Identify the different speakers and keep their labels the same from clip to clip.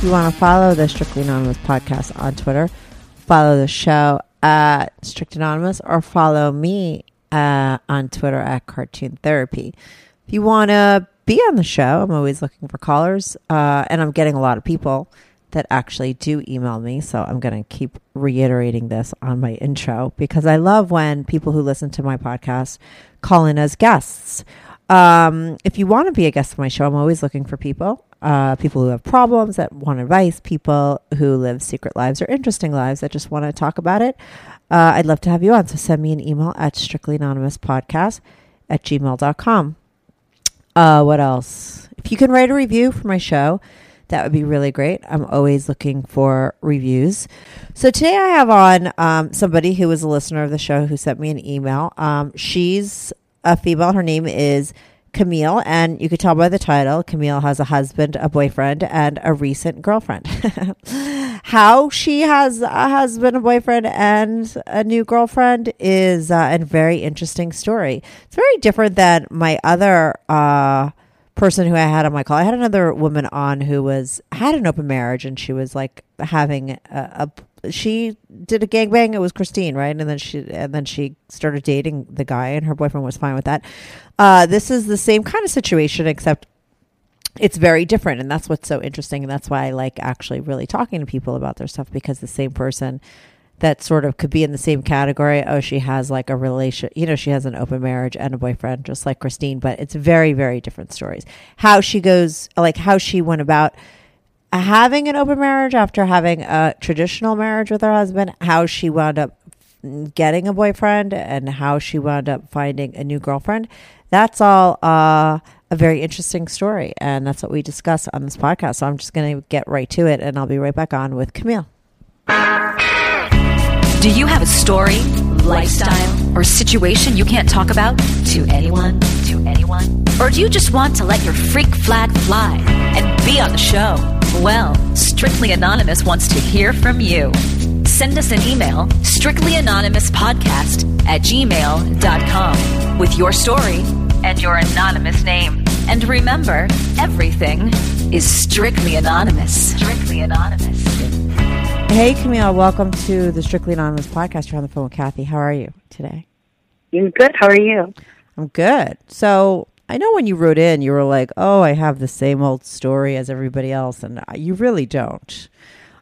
Speaker 1: If you want to follow the Strictly Anonymous Podcast on Twitter, follow the show at Strict Anonymous, or follow me uh, on Twitter at Cartoon Therapy. If you want to be on the show, I'm always looking for callers, uh, and I'm getting a lot of people that actually do email me. So I'm going to keep reiterating this on my intro because I love when people who listen to my podcast call in as guests. Um, if you want to be a guest on my show, I'm always looking for people. Uh, people who have problems that want advice, people who live secret lives or interesting lives that just want to talk about it. Uh, I'd love to have you on. So send me an email at strictlyanonymouspodcast at gmail.com. Uh, what else? If you can write a review for my show, that would be really great. I'm always looking for reviews. So today I have on um, somebody who was a listener of the show who sent me an email. Um, she's a female. Her name is Camille, and you could tell by the title, Camille has a husband, a boyfriend, and a recent girlfriend. How she has a husband, a boyfriend, and a new girlfriend is uh, a very interesting story. It's very different than my other uh, person who I had on my call. I had another woman on who was had an open marriage, and she was like having a, a she did a gangbang. It was Christine, right? And then she and then she started dating the guy, and her boyfriend was fine with that. Uh, this is the same kind of situation, except it's very different, and that's what's so interesting, and that's why I like actually really talking to people about their stuff because the same person that sort of could be in the same category. Oh, she has like a relation, you know, she has an open marriage and a boyfriend, just like Christine, but it's very, very different stories. How she goes, like how she went about having an open marriage after having a traditional marriage with her husband, how she wound up getting a boyfriend and how she wound up finding a new girlfriend. That's all uh, a very interesting story. And that's what we discuss on this podcast. So I'm just going to get right to it and I'll be right back on with Camille.
Speaker 2: Do you have a story, lifestyle, or situation you can't talk about to anyone? To anyone? Or do you just want to let your freak flag fly and be on the show? Well, Strictly Anonymous wants to hear from you. Send us an email, strictlyanonymouspodcast at gmail.com, with your story and your anonymous name. And remember, everything is strictly anonymous. Strictly anonymous.
Speaker 1: Hey, Camille, welcome to the Strictly Anonymous podcast. You're on the phone with Kathy. How are you today?
Speaker 3: I'm good. How are you?
Speaker 1: I'm good. So I know when you wrote in, you were like, "Oh, I have the same old story as everybody else," and you really don't.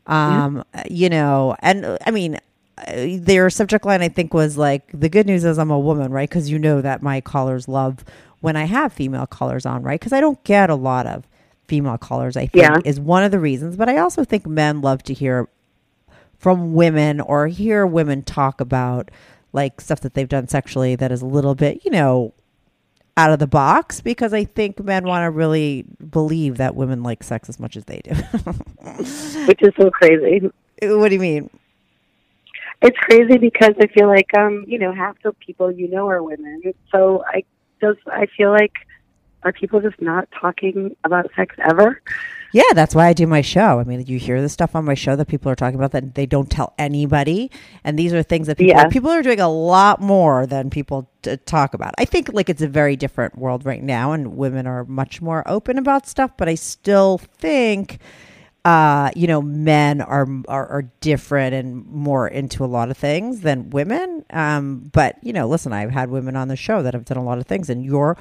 Speaker 1: Um, you know, and uh, I mean, uh, their subject line I think was like, "The good news is I'm a woman," right? Because you know that my callers love when I have female callers on, right? Because I don't get a lot of female callers. I think
Speaker 3: Yeah.
Speaker 1: is one of the reasons, but I also think men love to hear from women or hear women talk about like stuff that they've done sexually that is a little bit, you know, out of the box because I think men want to really believe that women like sex as much as they do.
Speaker 3: Which is so crazy.
Speaker 1: what do you mean?
Speaker 3: It's crazy because I feel like um, you know, half the people you know are women. So I just I feel like are people just not talking about sex ever?
Speaker 1: Yeah, that's why I do my show. I mean, you hear the stuff on my show that people are talking about that they don't tell anybody, and these are things that people
Speaker 3: Yeah.
Speaker 1: people are doing a lot more than people t- talk about. I think like it's a very different world right now, and women are much more open about stuff. But I still think, uh, you know, men are, are are different and more into a lot of things than women. Um, but you know, listen, I've had women on the show that have done a lot of things, and you're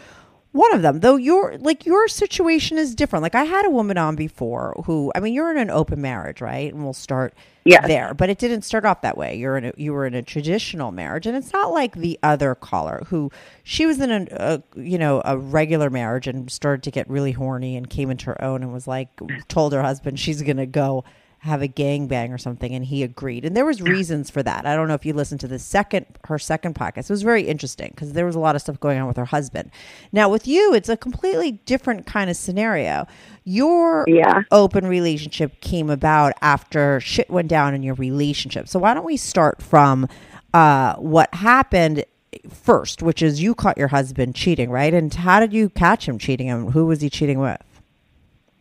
Speaker 1: one of them though your like your situation is different. Like i had a woman on before who i mean you're in an open marriage right? And we'll start
Speaker 3: Yes.
Speaker 1: there but it didn't start off that way. You're in a you were in a traditional marriage and it's not like the other caller who she was in a, a you know a regular marriage and started to get really horny and came into her own and was like told her husband she's gonna go have a gangbang or something, and he agreed. And there was reasons for that. I don't know if you listened to the second her second podcast. It was very interesting because there was a lot of stuff going on with her husband. Now with you, it's a completely different kind of scenario. Your
Speaker 3: Yeah.
Speaker 1: open relationship came about after shit went down in your relationship. So why don't we start from uh, what happened first, which is you caught your husband cheating, right? And how did you catch him cheating? And who was he cheating with?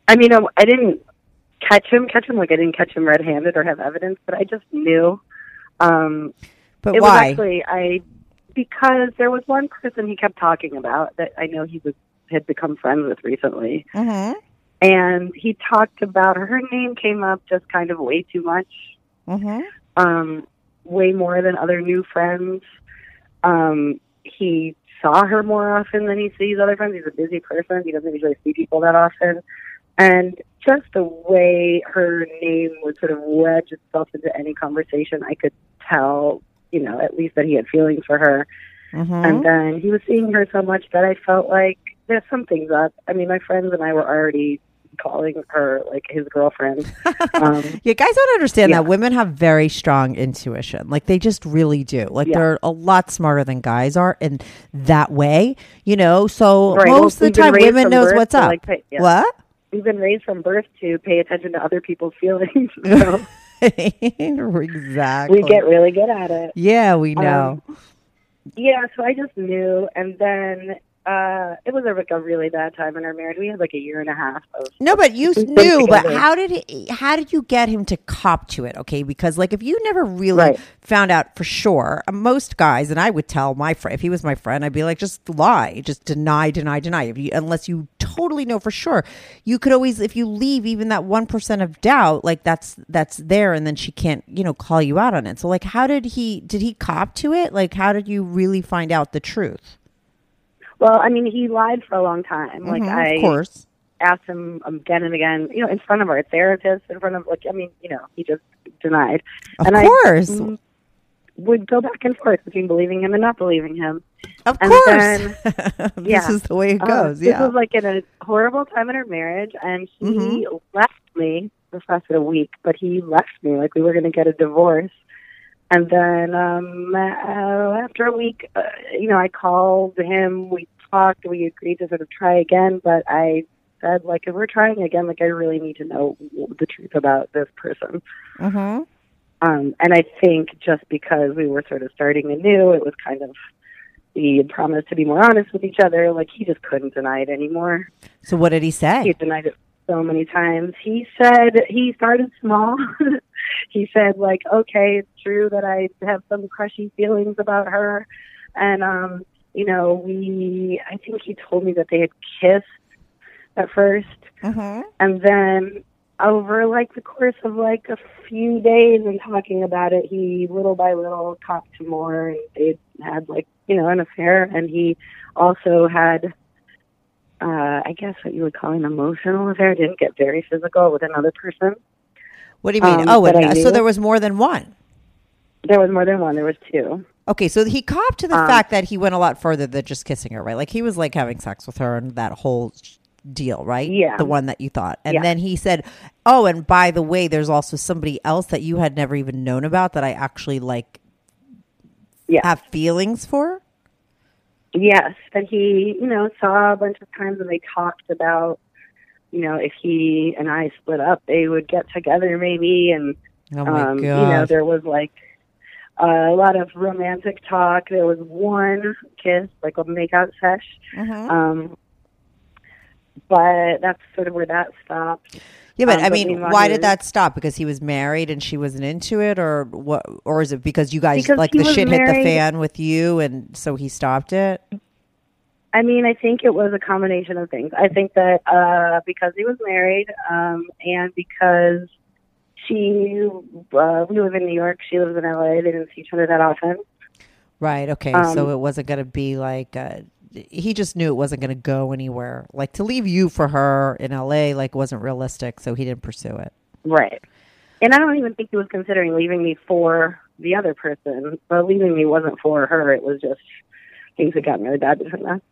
Speaker 3: I mean, I, I didn't catch him, catch him like I didn't catch him red-handed or have evidence, but I just knew. Um,
Speaker 1: But
Speaker 3: it
Speaker 1: why?
Speaker 3: was actually I because there was one person he kept talking about that I know he was had become friends with recently,
Speaker 1: mm-hmm.
Speaker 3: and he talked about her. Her name came up just kind of way too much,
Speaker 1: Mm-hmm.
Speaker 3: um, way more than other new friends. Um, he saw her more often than he sees other friends. He's a busy person. He doesn't usually see people that often. And just the way her name would sort of wedge itself into any conversation, I could tell, you know, at least that he had feelings for her.
Speaker 1: Mm-hmm.
Speaker 3: And then he was seeing her so much that I felt like there's something's up. I mean, my friends and I were already calling her like his girlfriend. Um,
Speaker 1: Yeah, guys don't understand
Speaker 3: Yeah.
Speaker 1: that women have very strong intuition. Like they just really do. Like
Speaker 3: Yeah.
Speaker 1: they're a lot smarter than guys are in that way. You know, so
Speaker 3: Right, well,
Speaker 1: most of the time women knows what's up.
Speaker 3: like, yeah.
Speaker 1: What?
Speaker 3: We've been raised from birth to pay attention to other people's feelings. so
Speaker 1: exactly.
Speaker 3: we get really good at it.
Speaker 1: Yeah, we know.
Speaker 3: Um, yeah, so I just knew, and then uh it was a, like a really bad time in our marriage. We had like a year and a half of
Speaker 1: No, but you knew. But how did he, how did you get him to cop to it? Okay, because like if you never really
Speaker 3: Right.
Speaker 1: found out for sure, uh, most guys, and I would tell my friend if he was my friend, I'd be like, just lie, just deny, deny, deny. If you unless you totally know for sure, you could always if you leave even that one percent of doubt, like that's that's there, and then she can't you know call you out on it. So like, how did he did he cop to it? Like, how did you really find out the truth?
Speaker 3: Well, I mean, he lied for a long time. Like
Speaker 1: Mhm,
Speaker 3: I
Speaker 1: of course.
Speaker 3: asked him again and again, you know, in front of our therapist, in front of like I mean, you know, he just denied.
Speaker 1: Of
Speaker 3: and
Speaker 1: course.
Speaker 3: I would go back and forth between believing him and not believing him.
Speaker 1: Of
Speaker 3: and
Speaker 1: course.
Speaker 3: then-
Speaker 1: this
Speaker 3: yeah.
Speaker 1: is the way it
Speaker 3: Uh,
Speaker 1: goes.
Speaker 3: This was like in a horrible time in our marriage, and he
Speaker 1: Mhm.
Speaker 3: left me. This lasted a week, but he left me like we were going to get a divorce. And then um, uh, after a week, uh, you know, I called him. We talked. We agreed to sort of try again, but I said, like, if we're trying again, like, I really need to know the truth about this person.
Speaker 1: mm-hmm.
Speaker 3: Um, and I think just because we were sort of starting anew, it was kind of we had promised to be more honest with each other. Like he just couldn't deny it anymore.
Speaker 1: So what did he
Speaker 3: He
Speaker 1: say?
Speaker 3: He denied it so many times. He said he started small. he said like, okay, it's true that I have some crushy feelings about her, and um, you know, we. I think he told me that they had kissed at first,
Speaker 1: Mm-hmm.
Speaker 3: and then over like the course of like a few days and talking about it, he little by little talked to more and they had like, you know, an affair and he also had uh I guess what you would call an emotional affair, didn't get very physical with another person.
Speaker 1: What do you mean?
Speaker 3: Um,
Speaker 1: oh, and, uh, so there was more than one.
Speaker 3: There was more than one, there was two.
Speaker 1: Okay, so he copped to the
Speaker 3: Um,
Speaker 1: fact that he went a lot further than just kissing her, right? Like he was like having sex with her and that whole deal, right?
Speaker 3: Yeah.
Speaker 1: the one that you thought, and
Speaker 3: Yeah.
Speaker 1: then he said, "Oh, and by the way, there's also somebody else that you had never even known about that I actually like
Speaker 3: Yeah.
Speaker 1: have feelings for."
Speaker 3: Yes, and he, you know, saw a bunch of times and they talked about, you know, if he and I split up, they would get together maybe, and
Speaker 1: Oh
Speaker 3: um,
Speaker 1: god!
Speaker 3: you know, there was like uh, a lot of romantic talk. There was one kiss, like a makeout sesh,
Speaker 1: Mhm.
Speaker 3: um, but that's sort of where that stopped.
Speaker 1: Yeah, but
Speaker 3: Um,
Speaker 1: I mean, why did that stop? Because he was married and she wasn't into it, or what? Or is it because you guys
Speaker 3: Because
Speaker 1: like the shit hit the fan with you, and so he stopped it?
Speaker 3: I mean, I think it was a combination of things. I think that uh, because he was married, um, and because she, uh, we live in New York, she lives in LA. They didn't see each other that often.
Speaker 1: Right. Okay. so
Speaker 3: Um,
Speaker 1: it wasn't going to be like uh, he just knew it wasn't going to go anywhere. Like to leave you for her in L.A. like wasn't realistic, so he didn't pursue it.
Speaker 3: Right. And I don't even think he was considering leaving me for the other person. But leaving me wasn't for her. It was just things had gotten really bad between us.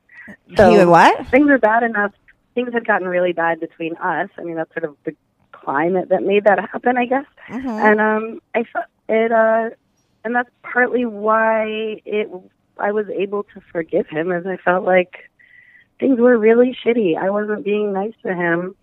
Speaker 3: So
Speaker 1: what?
Speaker 3: things were bad enough. Things had gotten really bad between us. I mean, that's sort of the climate that made that happen, I guess. And um, I felt it, uh, and that's partly why it. I was able to forgive him, as I felt like things were really shitty. I wasn't being nice to him.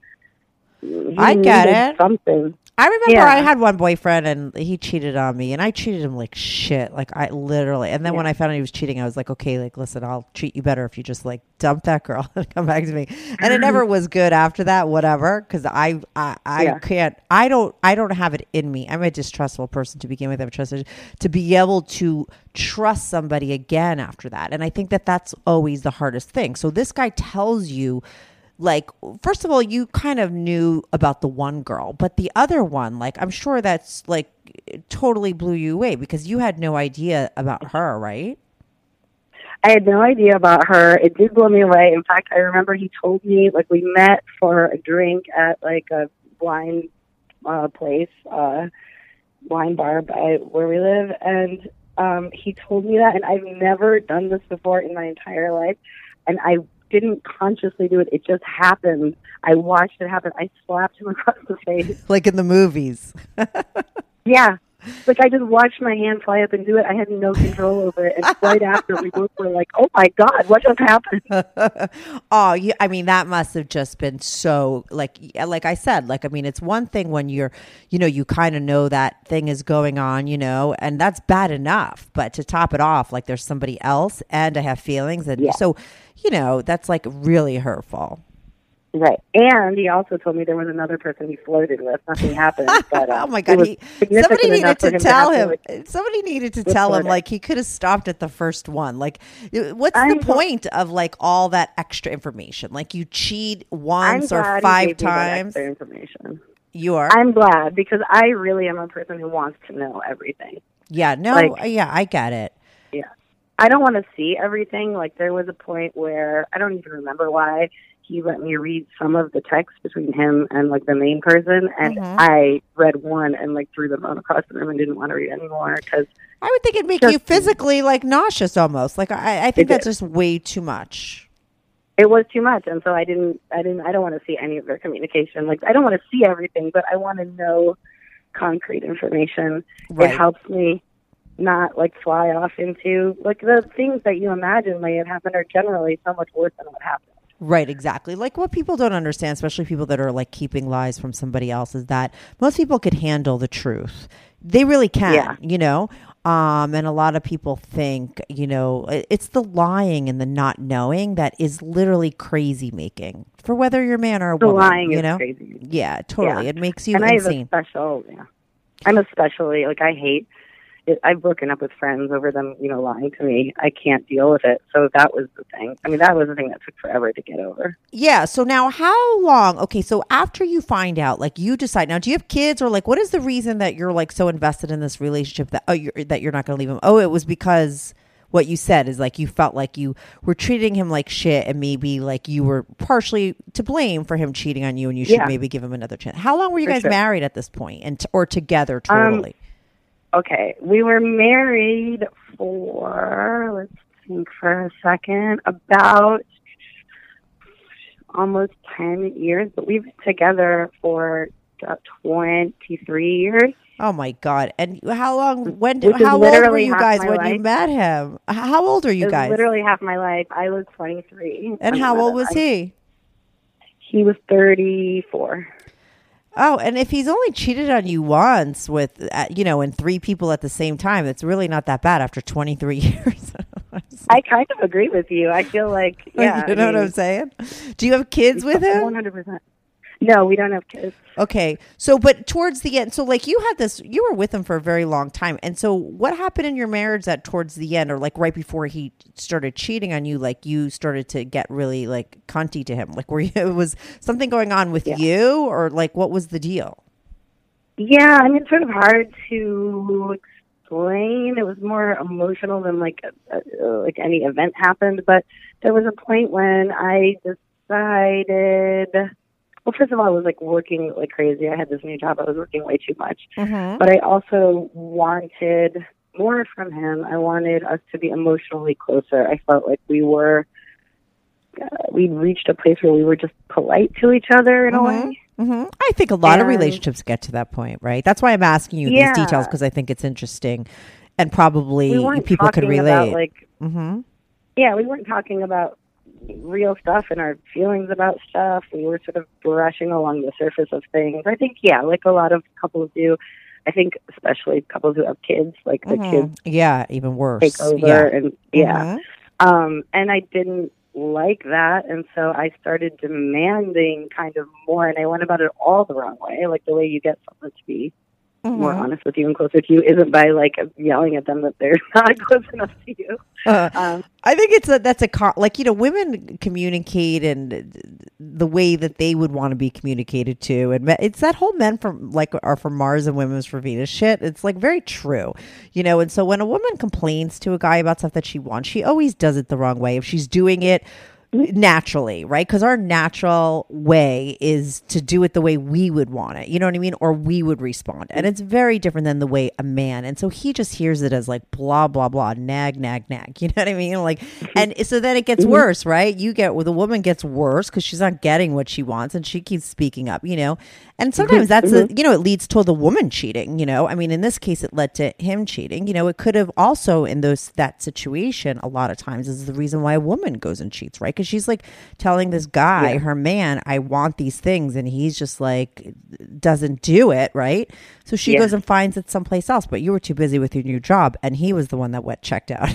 Speaker 3: He
Speaker 1: I get it.
Speaker 3: Something.
Speaker 1: I remember
Speaker 3: Yeah.
Speaker 1: I had one boyfriend and he cheated on me and I treated him like shit. Like I literally and then when I found out he was cheating, I was like, Okay, like listen, I'll treat you better if you just like dump that girl and come back to me. And it never was good after that, whatever. Cause I I, I
Speaker 3: Yeah.
Speaker 1: can't I don't I don't have it in me. I'm a distrustful person to begin with. I'm trusted to be able to trust somebody again after that. And I think that that's always the hardest thing. So this guy tells you like first of all you kind of knew about the one girl but the other one like i'm sure that's like totally blew you away because you had no idea about her right
Speaker 3: I had no idea about her. It did blow me away. In fact, I remember he told me like we met for a drink at like a wine uh, place, uh, wine bar by where we live, and um, he told me that. And I've never done this before in my entire life, and I didn't consciously do it. It just happened. I watched it happen. I slapped him across the face.
Speaker 1: like in the movies
Speaker 3: Yeah. Like I just watched my hand fly up and do it. I had no control over it. And right after we both were like, Oh my God, what just happened?
Speaker 1: oh you, i mean that must have just been so like like i said like i mean it's one thing when you're you know you kind of know that thing is going on you know and that's bad enough but to top it off like there's somebody else and i have feelings and
Speaker 3: Yeah.
Speaker 1: so you know that's like really hurtful
Speaker 3: Right. And he also told me there was another person he flirted with. Nothing happened. But uh,
Speaker 1: oh my god! He, somebody needed to
Speaker 3: him
Speaker 1: tell
Speaker 3: have
Speaker 1: him.
Speaker 3: to,
Speaker 1: somebody needed to tell him like he could have stopped at the first one. Like, what's
Speaker 3: I'm
Speaker 1: the point of like all that extra information? Like you cheat
Speaker 3: I'm
Speaker 1: once or
Speaker 3: glad he
Speaker 1: five times.
Speaker 3: extra information.
Speaker 1: You are.
Speaker 3: I'm glad because I really am a person who wants to know everything.
Speaker 1: yeah. No.
Speaker 3: like-
Speaker 1: yeah. I get it.
Speaker 3: Yeah. I don't want to see everything. Like there was a point where I don't even remember why he let me read some of the text between him and like the main person, and
Speaker 1: Mhm.
Speaker 3: I read one and like threw the phone across the room and didn't want to read anymore because
Speaker 1: I would think it'd make
Speaker 3: Just-
Speaker 1: you physically like nauseous almost. Like I, I think that's
Speaker 3: did.
Speaker 1: just way too much.
Speaker 3: it was too much, and so I didn't. I didn't. I don't want to see any of their communication. Like I don't want to see everything, but I want to know concrete information.
Speaker 1: Right.
Speaker 3: It helps me not like fly off into like the things that you imagine may have happened are generally so much worse than what happened.
Speaker 1: Right, exactly. Like what people don't understand, especially people that are like keeping lies from somebody else, is that most people could handle the truth. They really can,
Speaker 3: Yeah.
Speaker 1: you know? Um, and a lot of people think, you know, it's the lying and the not knowing that is literally crazy making for whether you're a man or a
Speaker 3: The
Speaker 1: woman.
Speaker 3: lying
Speaker 1: you
Speaker 3: is
Speaker 1: know?
Speaker 3: crazy.
Speaker 1: Yeah, totally.
Speaker 3: Yeah.
Speaker 1: It makes you
Speaker 3: and I have a special. Yeah, I'm especially like I hate. It, I've broken up with friends over them, you know, lying to me. I can't deal with it. So that was the thing. I mean, that was the thing that took forever to get over.
Speaker 1: Yeah. So now, how long? Okay. So after you find out, like you decide now, do you have kids or like what is the reason that you're like so invested in this relationship that oh you're, that you're not going to leave him? Oh, it was because what you said is like you felt like you were treating him like shit and maybe like you were partially to blame for him cheating on you and you should
Speaker 3: Yeah.
Speaker 1: maybe give him another chance. How long were you
Speaker 3: For
Speaker 1: guys
Speaker 3: sure.
Speaker 1: married at this point and or together
Speaker 3: Um,
Speaker 1: totally?
Speaker 3: Okay, we were married for let's think for a second about almost ten years, but we've been together for about twenty three years.
Speaker 1: oh my god! And how long? When?
Speaker 3: Which
Speaker 1: how old were you guys when you met him? How old are you guys?
Speaker 3: literally half my life. I was twenty three.
Speaker 1: and how old was he?
Speaker 3: He was thirty four.
Speaker 1: Oh, and if he's only cheated on you once with, uh, you know, and three people at the same time, it's really not that bad after 23 years.
Speaker 3: I kind of agree with you. I feel like yeah,
Speaker 1: you know what I'm saying? Do you have kids with him?
Speaker 3: One hundred percent. No, we don't have kids.
Speaker 1: Okay. So, but towards the end, so like you had this, you were with him for a very long time. And so what happened in your marriage that towards the end or like right before he started cheating on you, like you started to get really like cunty to him? Like were you, was something going on with
Speaker 3: Yeah.
Speaker 1: you or like what was the deal?
Speaker 3: Yeah, I mean, it's sort of hard to explain. It was more emotional than like a, like any event happened. But there was a point when I decided. Well, first of all, I was like working like crazy. I had this new job. I was working way too much.
Speaker 1: Mm-hmm.
Speaker 3: But I also wanted more from him. I wanted us to be emotionally closer. I felt like we were. Uh, we'd reached a place where we were just polite to each other in a way.
Speaker 1: hmm I think a lot of relationships get to that point, right? That's why I'm asking you
Speaker 3: Yeah.
Speaker 1: these details because I think it's interesting, and probably
Speaker 3: we
Speaker 1: people could relate.
Speaker 3: about like
Speaker 1: hmm
Speaker 3: yeah, we weren't talking about real stuff and our feelings about stuff. We were sort of brushing along the surface of things. I think, yeah, like a lot of couples do. I think especially couples who have kids, like the kids
Speaker 1: Yeah, even worse.
Speaker 3: take over
Speaker 1: Yeah.
Speaker 3: and yeah.
Speaker 1: Mhm.
Speaker 3: Um and I didn't like that and so I started demanding kind of more and I went about it all the wrong way, like the way you get someone to be more
Speaker 1: Mhm.
Speaker 3: honest with you and closer to you isn't by like yelling at them that they're not close enough to you.
Speaker 1: Uh,
Speaker 3: Um
Speaker 1: I think it's a that's a co- like you know women communicate and the way that they would want to be communicated to, and it's that whole men from like are from Mars and women's for Venus shit. It's like very true, you know. And so when a woman complains to a guy about stuff that she wants, she always does it the wrong way. If she's doing it naturally, right? Because our natural way is to do it the way we would want it. You know what I mean? Or we would respond. And it's very different than the way a man. And so he just hears it as like blah, blah, blah, nag, nag, nag. You know what I mean? Like, and so then it gets mm-hmm. worse, right? You get, well, the woman gets worse because she's not getting what she wants and she keeps speaking up, you know? And sometimes that's, the, you know, it leads to the woman cheating, you know? I mean, in this case, it led to him cheating. You know, it could have also in those, that situation, a lot of times is the reason why a woman goes and cheats, right? Because she's like telling this guy, her man, I want these things. And he's just like, doesn't do it, right? So she
Speaker 3: Yeah.
Speaker 1: goes and finds it someplace else, but you were too busy with your new job. And he was the one that went checked out.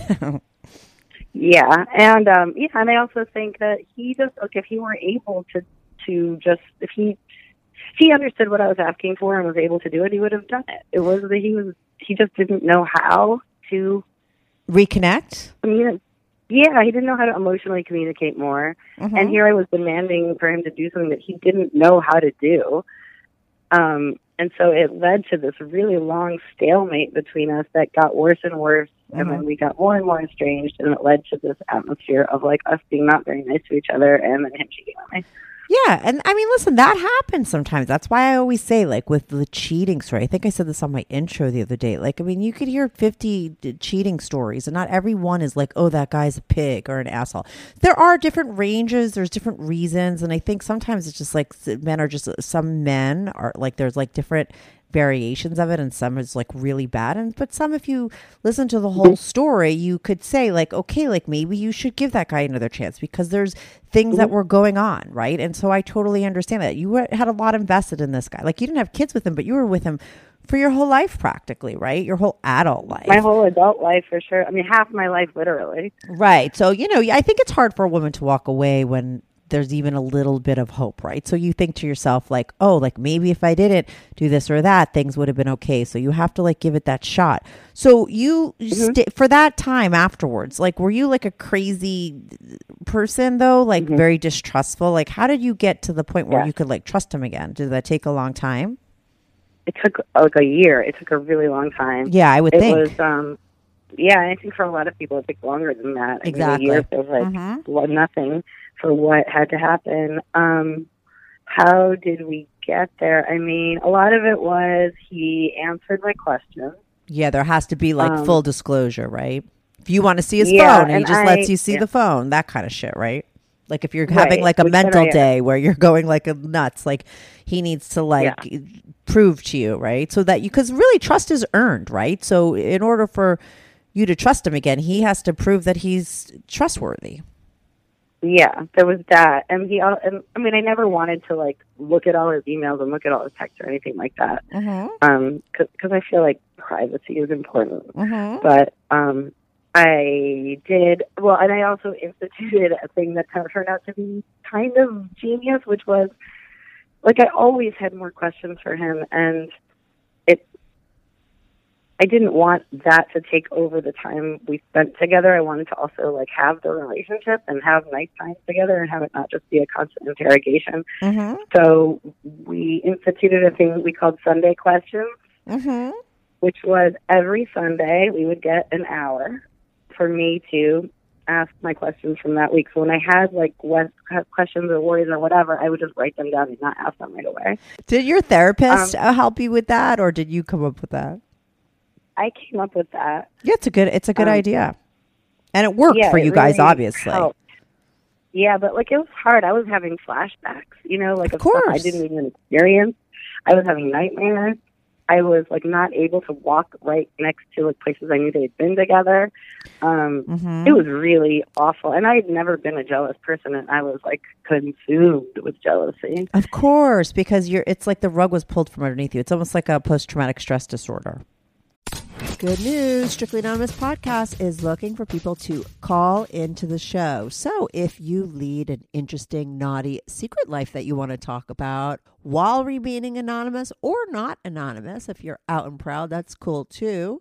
Speaker 3: Yeah, and um, yeah, and I also think that he just like if he were able to to just if he he understood what I was asking for and was able to do it, he would have done it. It was that he was he just didn't know how to
Speaker 1: Reconnect?
Speaker 3: communicate. Yeah, he didn't know how to emotionally communicate more.
Speaker 1: Mm-hmm.
Speaker 3: And here I was demanding for him to do something that he didn't know how to do. Um, and so it led to this really long stalemate between us that got worse and worse. And then we got more and more estranged. And it led to this atmosphere of like us being not very nice to each other and then him cheating on me.
Speaker 1: Yeah, and I mean, listen, that happens sometimes. That's why I always say, like, with the cheating story. I think I said this on my intro the other day. Like, I mean, you could hear fifty uh, cheating stories, and not every one is like, "Oh, that guy's a pig or an asshole." There are different ranges. There's different reasons, and I think sometimes it's just like men are just uh, some men are like there's like different variations of it and some is like really bad and but some if you listen to the whole mm-hmm. story you could say like okay like maybe you should give that guy another chance because there's things that mm-hmm. were going on right? And so i totally understand that. You were- had a lot invested in this guy. Like you didn't have kids with him but you were with him for your whole life practically right? Your whole adult life.
Speaker 3: My whole adult life, for sure. I mean, half my life, literally.
Speaker 1: Right. So, you know, I think it's hard for a woman to walk away when there's even a little bit of hope, right? So you think to yourself, like, oh, like maybe if I didn't do this or that, things would have been okay. So you have to like give it that shot. So you sta for that time afterwards, like, were you like a crazy person though, like very distrustful? Like, how did you get to the point where
Speaker 3: Yeah.
Speaker 1: you could like trust him again? Did that take a long time?
Speaker 3: It took like a year. It took a really long time.
Speaker 1: Yeah, I would
Speaker 3: it
Speaker 1: think.
Speaker 3: was um yeah i think for a lot of people it took longer than that I mean,
Speaker 1: Exactly.
Speaker 3: a year feels like
Speaker 1: Mhm.
Speaker 3: well, nothing for what had to happen um how did we get there i mean a lot of it was he answered my questions
Speaker 1: Yeah, there has to be like
Speaker 3: Um,
Speaker 1: full disclosure, right? If you want to see his
Speaker 3: Yeah,
Speaker 1: phone and he just
Speaker 3: I-
Speaker 1: lets you see
Speaker 3: yeah.
Speaker 1: the phone, that kind of shit, right? Like if you're having
Speaker 3: Right,
Speaker 1: like a
Speaker 3: which
Speaker 1: mental day where you're going like a nuts, like he needs to like prove to you, right? So that you, because really trust is earned, right? So in order for you to trust him again, he has to prove that he's trustworthy.
Speaker 3: yeah there was that and he and i mean i never wanted to like look at all his emails and look at all his texts or anything like that
Speaker 1: Mm-hmm.
Speaker 3: um because i feel like privacy is important
Speaker 1: Mm-hmm.
Speaker 3: but um I did well, and I also instituted a thing that kind of turned out to be kind of genius, which was like I always had more questions for him, and. I didn't want that to take over the time we spent together. I wanted to also like have the relationship and have nice times together, and have it not just be a constant interrogation.
Speaker 1: Mm-hmm.
Speaker 3: So we instituted a thing we called Sunday questions
Speaker 1: Mm-hmm.
Speaker 3: which was every Sunday we would get an hour for me to ask my questions from that week. So when I had like what questions or worries or whatever, I would just write them down and not ask them right away.
Speaker 1: Did your therapist
Speaker 3: Um,
Speaker 1: uh, help you with that, or did you come up with that?
Speaker 3: I came up with that.
Speaker 1: Yeah, it's a good it's a good
Speaker 3: Um,
Speaker 1: idea, and it worked
Speaker 3: yeah,
Speaker 1: for you guys,
Speaker 3: really
Speaker 1: obviously.
Speaker 3: helped. Yeah, but like it was hard. I was having flashbacks, you know, like
Speaker 1: Of
Speaker 3: stuff I didn't even experience. I was having nightmares. I was like not able to walk right next to like places I knew they'd been together. Um
Speaker 1: Mhm.
Speaker 3: it was really awful. And I had never been a jealous person and I was like consumed with jealousy.
Speaker 1: Of course, because you're it's like the rug was pulled from underneath you. It's almost like a post traumatic stress disorder. Good news. Strictly Anonymous podcast is looking for people to call into the show. So if you lead an interesting, naughty secret life that you want to talk about while remaining anonymous or not anonymous, if you're out and proud, that's cool too.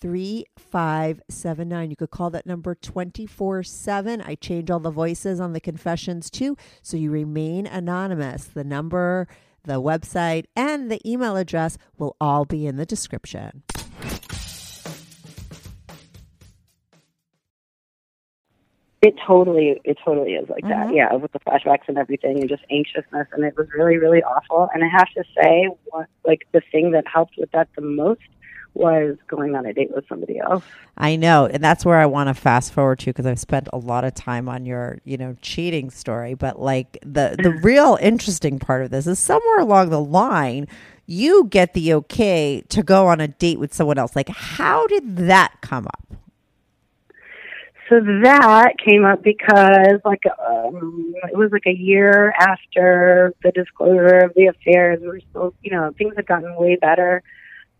Speaker 1: 3579. You could call that number 24 7. I change all the voices on the confessions too, so you remain anonymous. The number, the website, and the email address will all be in the description.
Speaker 3: It totally, it totally is like
Speaker 1: Mm-hmm.
Speaker 3: that. Yeah, with the flashbacks and everything, and just anxiousness, and it was really, really awful. And I have to say, what, like the thing that helped with that the most was going on a date with somebody else.
Speaker 1: I know, and that's where I want to fast forward to because I've spent a lot of time on your, you know, cheating story. But like the the real interesting part of this is somewhere along the line, you get the okay to go on a date with someone else. Like, how did that come up?
Speaker 3: So that came up because, like, um, it was like a year after the disclosure of the affairs. We were still, you know, things had gotten way better,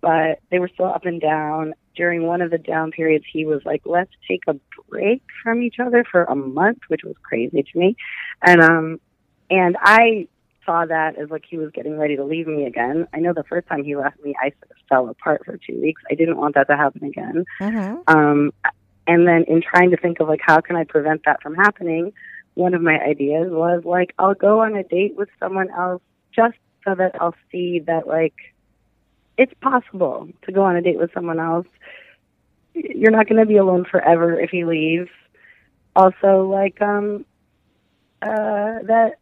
Speaker 3: but they were still up and down. During one of the down periods, he was like, "Let's take a break from each other for a month," which was crazy to me, and um, and I saw that as like he was getting ready to leave me again. I know the first time he left me, I sort of fell apart for two weeks. I didn't want that to happen again. Um, and then in trying to think of like how can I prevent that from happening, one of my ideas was like I'll go on a date with someone else just so that I'll see that like it's possible to go on a date with someone else. You're not going to be alone forever if you leave. Also, like um, uh, that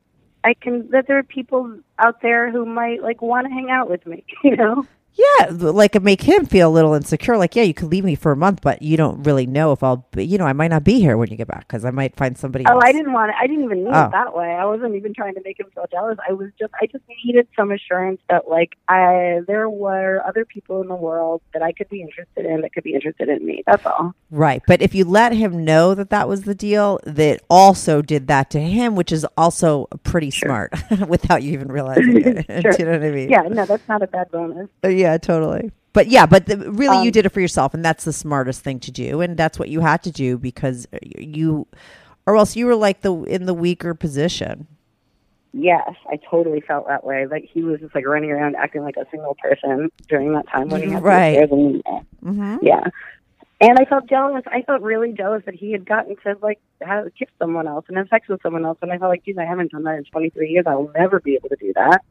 Speaker 3: I can that there are people out there who might like want to hang out with me. You know.
Speaker 1: Yeah, like make him feel a little insecure. Like, yeah, you could leave me for a month, but you don't really know if I'll, be, you know, I might not be here when you get back because I might find somebody.
Speaker 3: Oh,
Speaker 1: else.
Speaker 3: I didn't want it. I didn't even mean
Speaker 1: Oh.
Speaker 3: it that way. I wasn't even trying to make him feel jealous. I was just, I just needed some assurance that, like, I there were other people in the world that I could be interested in that could be interested in me. That's all.
Speaker 1: Right. But if you let him know that that was the deal, that also did that to him, which is also pretty smart without you even realizing it.
Speaker 3: Sure.
Speaker 1: Do you know what I mean?
Speaker 3: Yeah, no, that's not a bad bonus.
Speaker 1: Uh, Yeah, totally. But yeah, but the, really, you
Speaker 3: Um,
Speaker 1: did it for yourself, and that's the smartest thing to do, and that's what you had to do because you, or else you were like the in the weaker position.
Speaker 3: Yes, I totally felt that way. Like he was just like running around acting like a single person during that time when he had
Speaker 1: Right.
Speaker 3: and
Speaker 1: Mm-hmm.
Speaker 3: yeah. And I felt jealous. I felt really jealous that he had gotten to like have kiss someone else and have sex with someone else. And I felt like, geez, I haven't done that in 23 years. I will never be able to do that.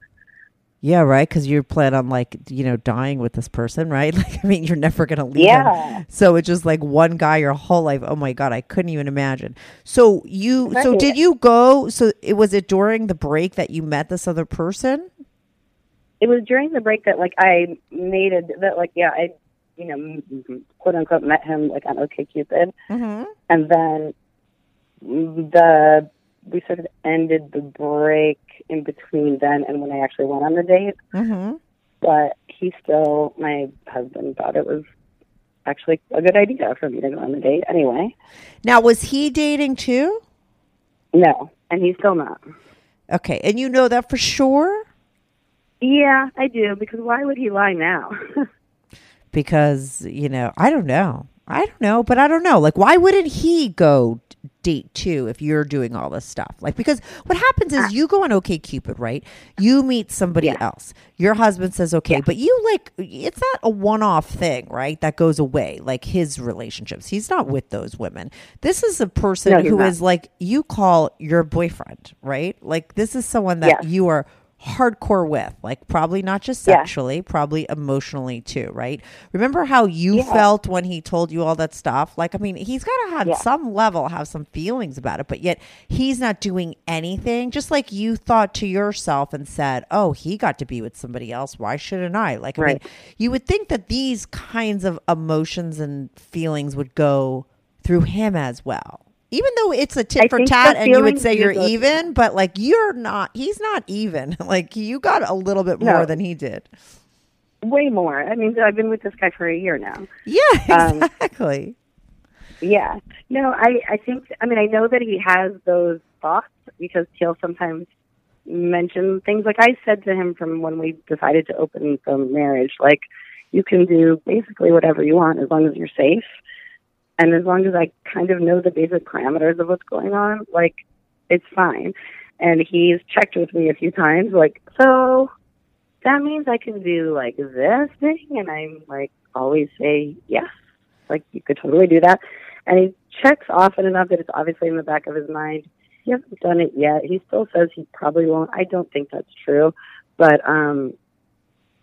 Speaker 1: Yeah, right. Because you plan on like you know dying with this person, right? Like, I mean, you're never gonna leave. him.
Speaker 3: Yeah.
Speaker 1: So it's just like one guy your whole life. Oh my god, I couldn't even imagine. So you, so did you go? So it was it during the break that you met this other person?
Speaker 3: It was during the break that like I made it that like yeah I you know quote unquote met him like on OkCupid
Speaker 1: Mm-hmm.
Speaker 3: and then the we sort of ended the break in between then and when I actually went on the date.
Speaker 1: Mm-hmm.
Speaker 3: But he still my husband thought it was actually a good idea for me to go on the date anyway.
Speaker 1: Now was he dating too?
Speaker 3: No, and he's still not.
Speaker 1: Okay, and you know that for sure
Speaker 3: Yeah, I do because why would he lie now?
Speaker 1: because you know I don't know. I don't know, but I don't know. Like, why wouldn't he go date too if you're doing all this stuff? Like, because what happens is uh, you go on OkCupid, right? You meet somebody
Speaker 3: Yeah.
Speaker 1: else. Your husband says okay, but you like it's not a one-off thing, right? That goes away. Like his relationships, he's not with those women. This is a person
Speaker 3: No,
Speaker 1: who is
Speaker 3: not.
Speaker 1: like you call your boyfriend, right? Like this is someone that
Speaker 3: Yeah.
Speaker 1: you are hardcore with, like probably not just
Speaker 3: Yeah.
Speaker 1: sexually, probably emotionally too, right? Remember how you
Speaker 3: Yeah.
Speaker 1: felt when he told you all that stuff? Like, I mean, he's got to have
Speaker 3: Yeah.
Speaker 1: some level have some feelings about it, but yet he's not doing anything. Just like you thought to yourself and said, "Oh, he got to be with somebody else. Why shouldn't I?" Like, I mean, you would think that these kinds of emotions and feelings would go through him as well. Even though it's a tit for tat and you would say you're even, but like you're not, he's not even. Like you got a little bit more
Speaker 3: No.
Speaker 1: than he did.
Speaker 3: Way more. I mean, I've been with this guy for a year now.
Speaker 1: Yeah,
Speaker 3: Um,
Speaker 1: exactly.
Speaker 3: Yeah. No, I, I think, I mean, I know that he has those thoughts because he'll sometimes mention things like I said to him from when we decided to open the marriage, like, you can do basically whatever you want as long as you're safe. And as long as I kind of know the basic parameters of what's going on, like, it's fine. And he's checked with me a few times, like, so that means I can do like this thing. And I'm like, always say yes. Like, you could totally do that. And he checks often enough that it's obviously in the back of his mind. He hasn't done it yet. He still says he probably won't. I don't think that's true. But um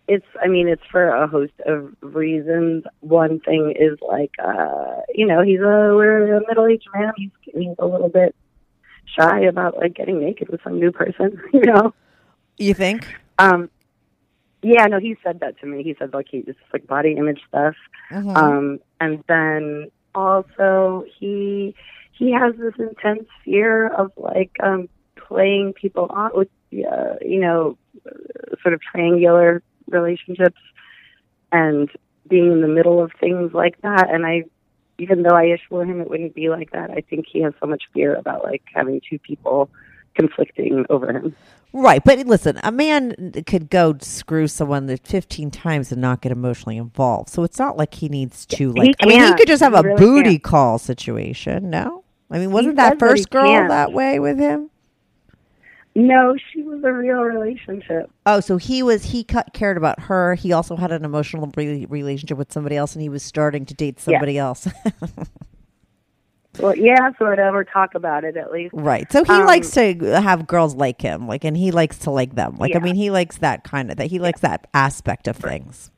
Speaker 3: it's I mean, it's for a host of reasons. One thing is like uh you know, he's a we're a middle aged man. He's he's a little bit shy about like getting naked with some new person, you know.
Speaker 1: You think?
Speaker 3: Um yeah, no, he said that to me. He said like he it's like body image stuff.
Speaker 1: Mhm.
Speaker 3: Um, and then also he he has this intense fear of like um, playing people on with uh, you know sort of triangular relationships and being in the middle of things like that. And I, even though I assure him it wouldn't be like that, I think he has so much fear about like having two people conflicting over him.
Speaker 1: Right, but listen, a man could go screw someone that 15 times and not get emotionally involved. So it's not like he needs to like
Speaker 3: He
Speaker 1: I mean, he could just have
Speaker 3: He
Speaker 1: a
Speaker 3: really
Speaker 1: booty
Speaker 3: can't.
Speaker 1: call situation, no? I mean, wasn't that
Speaker 3: that
Speaker 1: first girl
Speaker 3: can't.
Speaker 1: that way with him?
Speaker 3: No, she was a real relationship.
Speaker 1: Oh, so he was he cut, cared about her. He also had an emotional re- relationship with somebody else and he was starting to date
Speaker 3: Yeah.
Speaker 1: somebody else.
Speaker 3: Well, yeah, of, or talk about it at least.
Speaker 1: right. So he
Speaker 3: Um,
Speaker 1: likes to have girls like him, like and he likes to like them. Like I mean, he likes that kind of that he likes that aspect of things.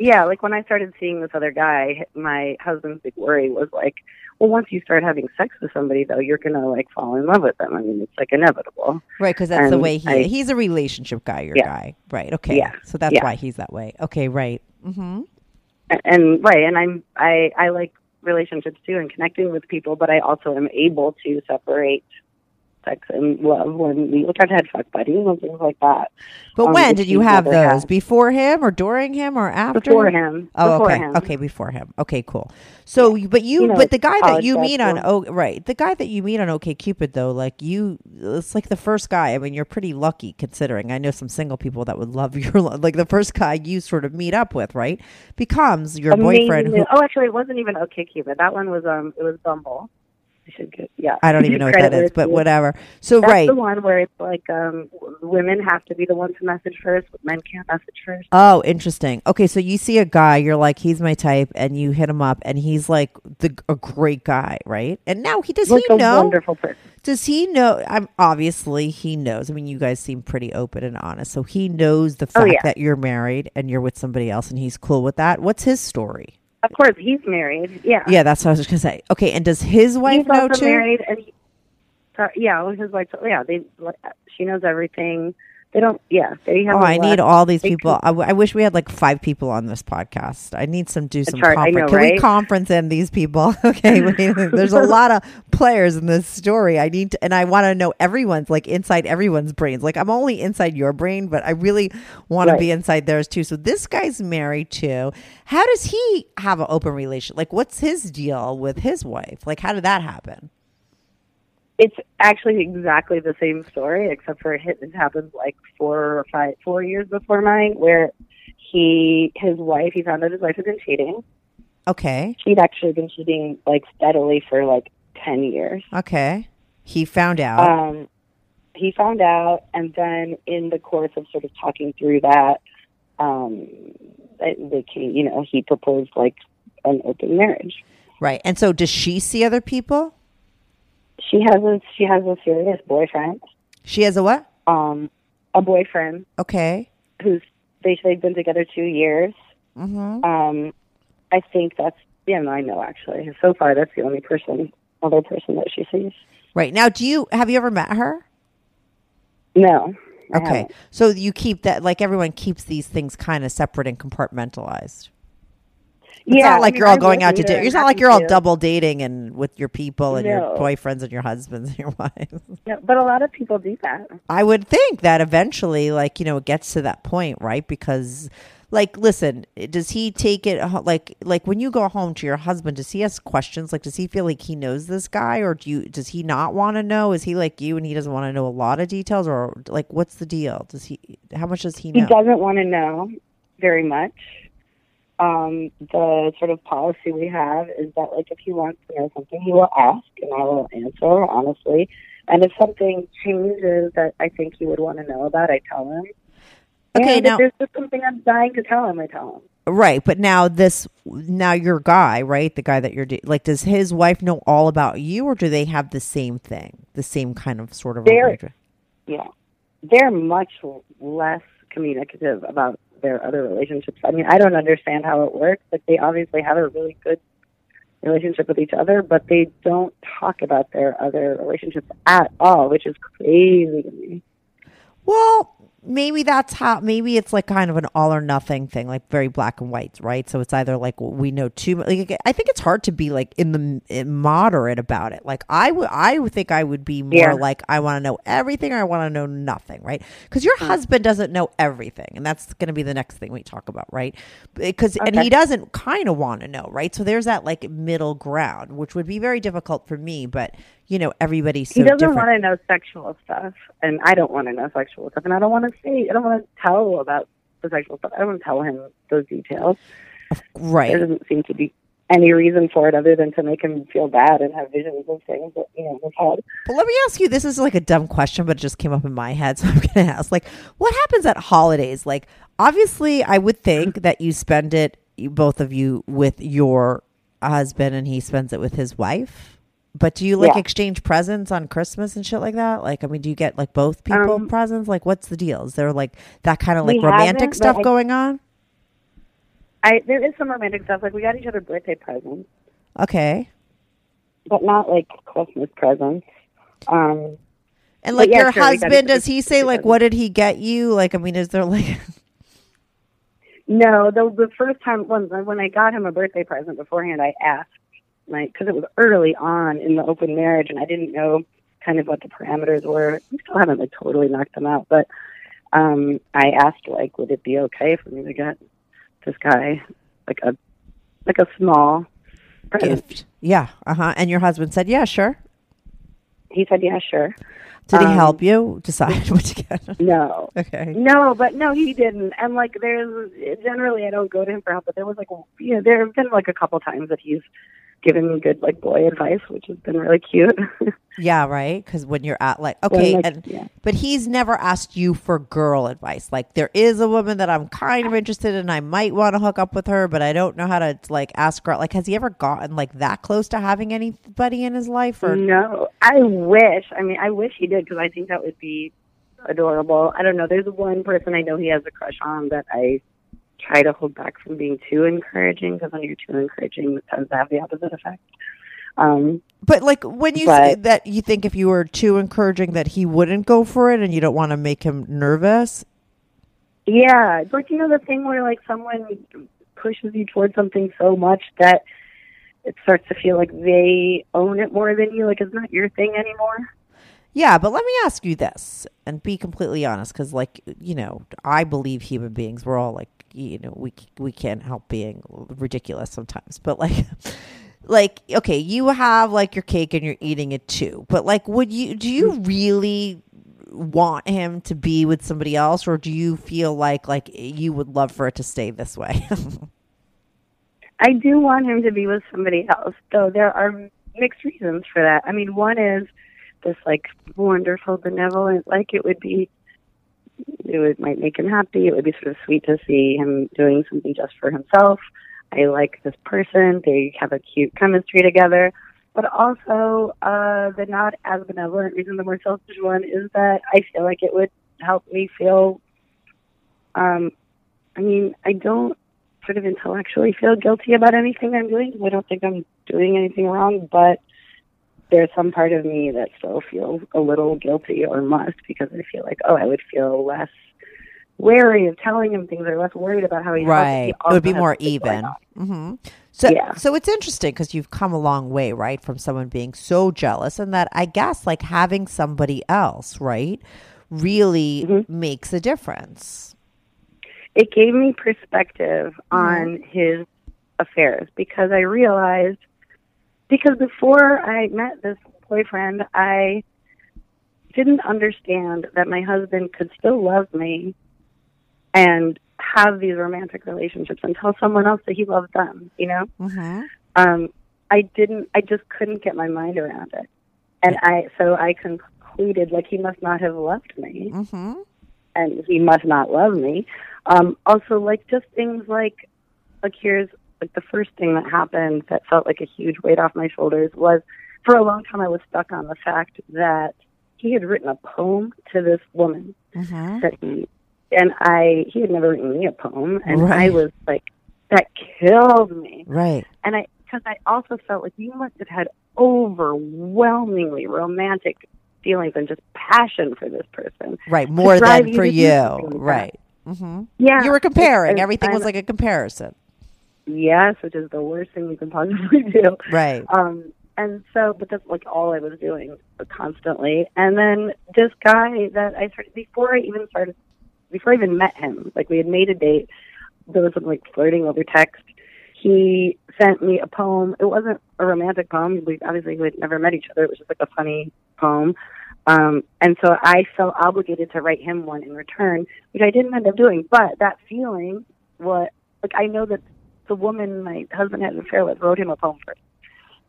Speaker 3: Yeah, like when I started seeing this other guy, my husband's big worry was like, well, once you start having sex with somebody, though, you're gonna like fall in love with them. I mean, it's like inevitable.
Speaker 1: Right, because that's the way he
Speaker 3: I-
Speaker 1: he's a relationship guy, your
Speaker 3: Yeah.
Speaker 1: guy. Right. Okay.
Speaker 3: Yeah.
Speaker 1: So that's
Speaker 3: Yeah.
Speaker 1: why he's that way. Okay, right. Mm-hmm.
Speaker 3: And, and right, and I'm I I like relationships too and connecting with people, but I also am able to separate sex and love when we look. I've had fuck buddies and things like that.
Speaker 1: But
Speaker 3: Um,
Speaker 1: when did you have those?
Speaker 3: had.
Speaker 1: Before him or during him or after?
Speaker 3: Before him.
Speaker 1: Oh,
Speaker 3: Before
Speaker 1: okay.
Speaker 3: him.
Speaker 1: Okay, before him. Okay, cool. So, but you,
Speaker 3: You know,
Speaker 1: but the guy that you meet on, oh, right, the guy that you meet on OkCupid, though, like you, it's like the first guy. I mean, you're pretty lucky considering. I know some single people that would love your, like the first guy you sort of meet up with, right, becomes your boyfriend. Who,
Speaker 3: Oh, actually, it wasn't even OkCupid. That one was um, it was Bumble. I should get yeah.
Speaker 1: I don't even know what that is, but whatever. So,
Speaker 3: That's
Speaker 1: right.
Speaker 3: the one where it's like um, women have to be the ones to message first, but men can't message first.
Speaker 1: Oh, interesting. Okay, so you see a guy, you're like, he's my type, and you hit him up, and he's like the a great guy, right? And now he does
Speaker 3: like
Speaker 1: he
Speaker 3: a
Speaker 1: know?
Speaker 3: wonderful person.
Speaker 1: Does he know? I'm obviously he knows. I mean, you guys seem pretty open and honest, so he knows the
Speaker 3: Oh,
Speaker 1: fact
Speaker 3: yeah.
Speaker 1: that you're married and you're with somebody else, and he's cool with that. What's his story?
Speaker 3: Of course, he's married. Yeah,
Speaker 1: Yeah, that's what I was just gonna say. Okay, and does his wife
Speaker 3: he's
Speaker 1: know too?
Speaker 3: married, and he, so, yeah, his wife. Yeah, they. She knows everything. They don't. Yeah, they have.
Speaker 1: Oh, I
Speaker 3: lot-
Speaker 1: need all these
Speaker 3: they
Speaker 1: people.
Speaker 3: can-
Speaker 1: I, w- I wish we had like five people on this podcast. I need some do some
Speaker 3: hard,
Speaker 1: conference.
Speaker 3: know,
Speaker 1: Can we conference in these people? Okay, wait, there's a lot of players in this story. I need to, and I want to know everyone's like inside everyone's brains. Like I'm only inside your brain, but I really want to be inside theirs too. So this guy's married too. How does he have an open relationship? Like, what's his deal with his wife? Like, how did that happen?
Speaker 3: It's actually exactly the same story, except for it, happens like four or five, four years before mine, where he, his wife, he found out his wife had been cheating.
Speaker 1: Okay,
Speaker 3: She'd actually been cheating like steadily for like ten years.
Speaker 1: okay. He found out.
Speaker 3: Um, he found out, and then in the course of sort of talking through that, um, they, they came, you know, he proposed like an open marriage.
Speaker 1: right. And so, does she see other people?
Speaker 3: She has a she has a serious boyfriend,
Speaker 1: She has a what?
Speaker 3: um, a boyfriend
Speaker 1: Okay.
Speaker 3: who's they they've been together two years.
Speaker 1: Mm-hmm.
Speaker 3: Um, I think that's yeah, no, I know actually. So far, that's the only person, other person that she sees.
Speaker 1: Right now, do you have you ever met her?
Speaker 3: No. I
Speaker 1: Okay,
Speaker 3: haven't.
Speaker 1: so you keep that like everyone keeps these things kind of separate and compartmentalized. It's
Speaker 3: yeah,
Speaker 1: not like
Speaker 3: I mean,
Speaker 1: you're all
Speaker 3: I
Speaker 1: going out to dinner. It's not like you're all
Speaker 3: to.
Speaker 1: double dating and with your people and your boyfriends and your husbands and your wives.
Speaker 3: Yeah, but a lot of people do that.
Speaker 1: I would think that eventually, like, you know, it gets to that point, right? Because, like, listen, does he take it, like, like when you go home to your husband, does he ask questions? Like, does he feel like he knows this guy or do you, does he not want to know? Is he like you and he doesn't want to know a lot of details or, like, what's the deal? Does he, how much does he know?
Speaker 3: He doesn't want to know very much. Um, the sort of policy we have is that, like, if he wants to know something, he will ask, and I will answer honestly. And if something changes that I think he would want to know about, I tell him.
Speaker 1: Okay,
Speaker 3: and
Speaker 1: now-
Speaker 3: if there's just something I'm dying to tell him, I tell him.
Speaker 1: Right. But now this, now your guy, right? The guy that you're, da- like, does his wife know all about you or do they have the same thing? The same kind of sort of
Speaker 3: They're- Yeah, they're much less communicative about their other relationships. I mean, I don't understand how it works. Like, they obviously have a really good relationship with each other, but they don't talk about their other relationships at all, which is crazy to me.
Speaker 1: Well, maybe that's how. Maybe it's like kind of an all or nothing thing, like very black and white, right? So it's either like we know too much. Like, I think it's hard to be like in the in eh, moderate about it. Like I would, I would think I would be more
Speaker 3: Yeah.
Speaker 1: like I want to know everything or I want to know nothing, right? Because your mm. husband doesn't know everything, and that's going to be the next thing we talk about, right? Eh, because and he doesn't kind of want to know, right? So there's that like middle ground, which would be very difficult for me, but you know everybody's so
Speaker 3: he doesn't
Speaker 1: different.
Speaker 3: want to know sexual stuff, and I don't want to know sexual stuff, and I don't want to say, I don't want to tell about the sexual stuff. I don't want to tell him those details.
Speaker 1: right?
Speaker 3: There doesn't seem to be any reason for it other than to make him feel bad and have visions of things that you know in his head.
Speaker 1: But let me ask you this is like a dumb question, but it just came up in my head. So I'm going to ask like, what happens at holidays? Like, obviously, I would think that you spend it, both of you, with your husband and he spends it with his wife. But do you like
Speaker 3: Yeah.
Speaker 1: exchange presents on Christmas and shit like that? Like, I mean, do you get like both people
Speaker 3: Um,
Speaker 1: presents? Like, what's the deal? Is there like that kind of like romantic stuff
Speaker 3: I-
Speaker 1: going on?
Speaker 3: I there is some romantic stuff. Like we got each other birthday presents,
Speaker 1: Okay.
Speaker 3: but not like Christmas presents. Um,
Speaker 1: And like
Speaker 3: yeah,
Speaker 1: your
Speaker 3: sure, we got each
Speaker 1: husband, does he say like, what did he get you? Like, I mean, is there like,
Speaker 3: no, the the first time when when I got him a birthday present beforehand, I asked, like, because it was early on in the open marriage, and I didn't know kind of what the parameters were. We still haven't like totally knocked them out, but um, I asked, like, would it be okay for me to get this guy like a like a small present?
Speaker 1: gift? Yeah. Uh huh. And your husband said, yeah, sure.
Speaker 3: He said, yeah, sure.
Speaker 1: Did he
Speaker 3: Um,
Speaker 1: help you decide what to get?
Speaker 3: No,
Speaker 1: Okay.
Speaker 3: No, but no, he didn't. And like, there's generally I don't go to him for help, but there was like, you know, there have been like a couple times that he's given me good like boy advice, which has been really cute.
Speaker 1: Yeah, right. Because when you're at like okay,
Speaker 3: like,
Speaker 1: and
Speaker 3: yeah.
Speaker 1: but he's never asked you for girl advice. Like there is a woman that I'm kind of interested in. I might want to hook up with her, but I don't know how to like ask her. Like, has he ever gotten like that close to having anybody in his life? Or
Speaker 3: no, I wish. I mean, I wish he did because I think that would be adorable. I don't know. There's one person I know he has a crush on that I try to hold back from being too encouraging because when you're too encouraging, it tends to have the opposite effect. Um,
Speaker 1: but like when you say
Speaker 3: But-
Speaker 1: that you think if you were too encouraging that he wouldn't go for it, and you don't want to make him nervous.
Speaker 3: Yeah, it's like you know the thing where like someone pushes you towards something so much that it starts to feel like they own it more than you. Like it's not your thing anymore.
Speaker 1: Yeah, but let me ask you this and be completely honest because, like, you know, I believe human beings, we're all like, you know, we we can't help being ridiculous sometimes. But like, like, okay, you have like your cake and you're eating it too. But like, would you? Do you mm. really want him to be with somebody else, or do you feel like like you would love for it to stay this way?
Speaker 3: I do want him to be with somebody else, though there are mixed reasons for that. I mean, one is this like wonderful benevolent, like it would be, it would might make him happy. It would be sort of sweet to see him doing something just for himself. I like this person. They have a cute chemistry together. But also, uh, the not as benevolent reason, the more selfish one, is that I feel like it would help me feel. Um, I mean, I don't sort of intellectually feel guilty about anything I'm doing. I don't think I'm doing anything wrong, but there's some part of me that still feels a little guilty or must because I feel like, oh, I would feel less wary of telling him things or less worried about how he
Speaker 1: Right. It would be more even.
Speaker 3: on.
Speaker 1: hmm So,
Speaker 3: Yeah.
Speaker 1: so it's interesting because you've come a long way, right, from someone being so jealous, and that I guess like having somebody else, right, really
Speaker 3: Mm-hmm.
Speaker 1: makes a difference.
Speaker 3: it gave me perspective
Speaker 1: Mm-hmm.
Speaker 3: on his affairs because I realized because before I met this boyfriend, I didn't understand that my husband could still love me and have these romantic relationships and tell someone else that he loves them, you know?
Speaker 1: Mm-hmm.
Speaker 3: um, I didn't. I just couldn't get my mind around it, and I so I concluded like he must not have loved me,
Speaker 1: Mm-hmm.
Speaker 3: and he must not love me. Um, also, like just things like like here's like the first thing that happened that felt like a huge weight off my shoulders was for a long time I was stuck on the fact that he had written a poem to this woman
Speaker 1: Mm-hmm.
Speaker 3: that he and I he had never written me a poem, and I was like that killed me
Speaker 1: Right.
Speaker 3: and I because I also felt like you must have had overwhelmingly romantic feelings and just passion for this person.
Speaker 1: Right. More than for you.
Speaker 3: something like that.
Speaker 1: Right. Mm-hmm.
Speaker 3: Yeah,
Speaker 1: You were comparing. Everything was like a comparison.
Speaker 3: Yes, which is the worst thing you can possibly do.
Speaker 1: Right.
Speaker 3: Um, and so, but that's like all I was doing constantly. And then this guy that I started before I even started, before I even met him, like we had made a date. There was some like flirting over text. He sent me a poem. It wasn't a romantic poem. We obviously we had never met each other. It was just like a funny poem. Um, and so I felt obligated to write him one in return, which I didn't end up doing. But that feeling, what like I know that the woman my husband had an affair with wrote him a poem first.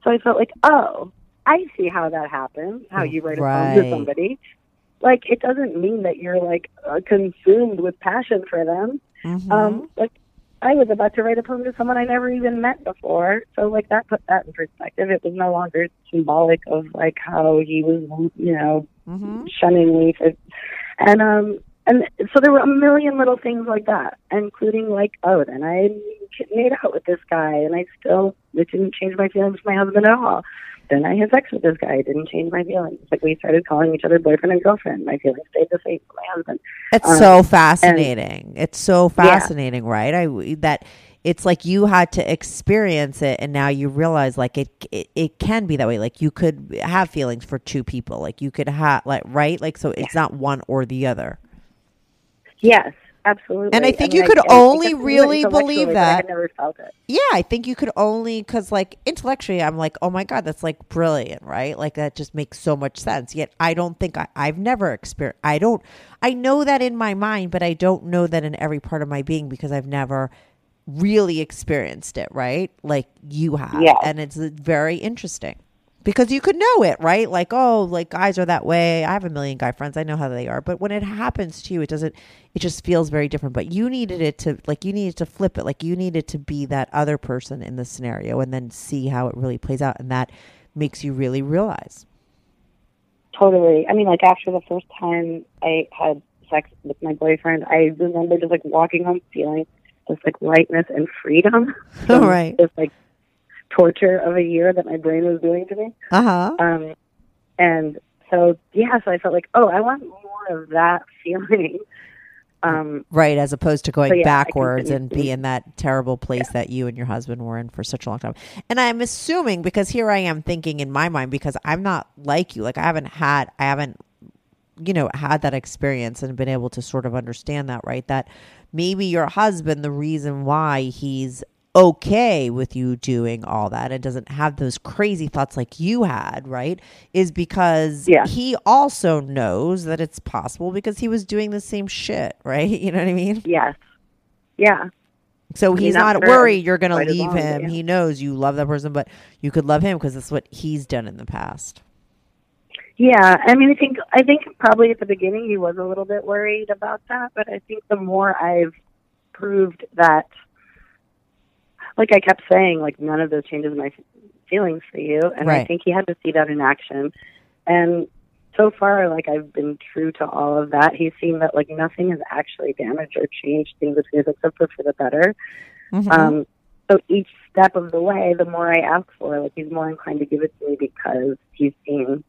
Speaker 3: So I felt like, oh, I see how that happens. How you write a poem to somebody. Like it doesn't mean that you're like uh, consumed with passion for them.
Speaker 1: Mm-hmm.
Speaker 3: Um, like I was about to write a poem to someone I never even met before, so like that put that in perspective. It was no longer symbolic of like how he was, you know,
Speaker 1: mm-hmm.
Speaker 3: shunning me for, and um, and so there were a million little things like that, including like, oh, then I made out with this guy, and I still it didn't change my feelings for my husband at all. Then I had sex with this guy. It didn't change my feelings. Like we started calling each other boyfriend and girlfriend. My feelings stayed the same for my husband.
Speaker 1: It's
Speaker 3: Um,
Speaker 1: so fascinating. it's so
Speaker 3: Yeah.
Speaker 1: fascinating, right? I that it's like you had to experience it, and now you realize like it, it it can be that way. Like you could have feelings for two people. Like you could have like right. Like so, it's not one or the other.
Speaker 3: Yes, absolutely.
Speaker 1: And I think
Speaker 3: mean,
Speaker 1: you could
Speaker 3: I- I
Speaker 1: only really believe
Speaker 3: but I
Speaker 1: that-
Speaker 3: never felt it.
Speaker 1: Yeah, I think you could only because like intellectually, I'm like, oh my god, that's like brilliant, right? Like that just makes so much sense. Yet I don't think I, I've never experienced. I don't. I know that in my mind, but I don't know that in every part of my being because I've never really experienced it, right? Like you have,
Speaker 3: Yeah.
Speaker 1: and it's uh, very interesting because you could know it, right? Like, oh, like guys are that way. I have a million guy friends. I know how they are. But when it happens to you, it doesn't, it just feels very different. But you needed it to, like, you needed to flip it. Like, you needed to be that other person in the scenario and then see how it really plays out. And that makes you really realize.
Speaker 3: Totally. I mean, like after the first time I had sex with my boyfriend, I remember just like walking home feeling this like lightness and freedom. from
Speaker 1: Right.
Speaker 3: This like torture of a year that my brain was doing to me.
Speaker 1: Uh huh.
Speaker 3: Um, and so yeah, so I felt like, oh, I want more of that feeling. Um,
Speaker 1: Right, as opposed to going
Speaker 3: So, yeah,
Speaker 1: backwards and be in that terrible place that you and your husband were in for such a long time. And I'm assuming because here I am thinking in my mind because I'm not like you. Like I haven't had I haven't you know had that experience and been able to sort of understand that, right? That maybe your husband the reason why he's okay with you doing all that and doesn't have those crazy thoughts like you had, right? Is because
Speaker 3: Yeah.
Speaker 1: he also knows that it's possible because he was doing the same shit, right? You know what I mean?
Speaker 3: yes, yeah,
Speaker 1: So
Speaker 3: mean,
Speaker 1: he's
Speaker 3: not
Speaker 1: not worried you're going to leave
Speaker 3: long,
Speaker 1: him.
Speaker 3: yeah.
Speaker 1: He knows you love that person, but you could love him because that's what he's done in the past.
Speaker 3: yeah. I mean, I think I think probably at the beginning he was a little bit worried about that, but I think the more I've proved that, like I kept saying, like none of those changes my feelings for you, and I think he had to see that in action, and so far, like I've been true to all of that. He's seen that like nothing has actually damaged or changed things between us except for for the better.
Speaker 1: Mhm.
Speaker 3: Um, so each step of the way, the more I ask for, like he's more inclined to give it to me because he's seen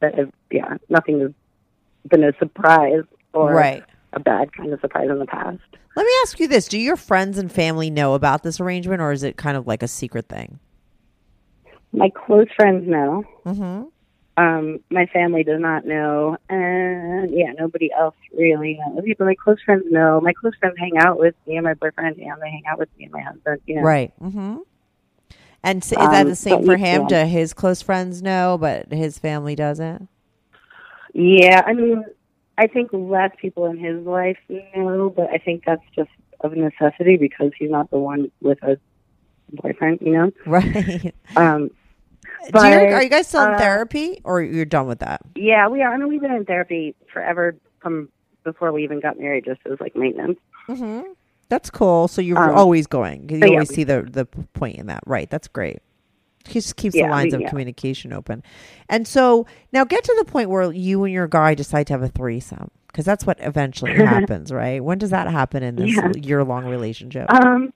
Speaker 3: that, yeah, nothing has been a surprise or
Speaker 1: right.
Speaker 3: A bad kind of surprise in the past.
Speaker 1: Let me ask you this: Do your friends and family know about this arrangement, or is it kind of like a secret thing?
Speaker 3: My close friends know.
Speaker 1: Mm-hmm.
Speaker 3: Um, my family does not know, and yeah, nobody else really knows. But my close friends know. My close friends hang out with me and my boyfriend, and they hang out with me and my husband. You know,
Speaker 1: Right. Mm-hmm. And s is that
Speaker 3: Um,
Speaker 1: the same for him?
Speaker 3: yeah.
Speaker 1: Do his close friends know, but his family doesn't?
Speaker 3: Yeah, I mean, I think less people in his life know, but I think that's just of necessity because he's not the one with a boyfriend, you know.
Speaker 1: Right.
Speaker 3: Um,
Speaker 1: Do you,
Speaker 3: But,
Speaker 1: are you guys still in
Speaker 3: uh,
Speaker 1: therapy, or you're done with that?
Speaker 3: yeah, we are. I mean, we've been in therapy forever from before we even got married, just as like maintenance.
Speaker 1: Mm-hmm. That's cool. So you're
Speaker 3: Um,
Speaker 1: always going. You
Speaker 3: so yeah,
Speaker 1: always see the the point in that, right? That's great just keeps
Speaker 3: yeah,
Speaker 1: the lines
Speaker 3: I mean,
Speaker 1: of
Speaker 3: yeah.
Speaker 1: communication open. And so now get to the point where you and your guy decide to have a threesome because that's what eventually happens, right? When does that happen in this
Speaker 3: yeah.
Speaker 1: year long relationship?
Speaker 3: Um,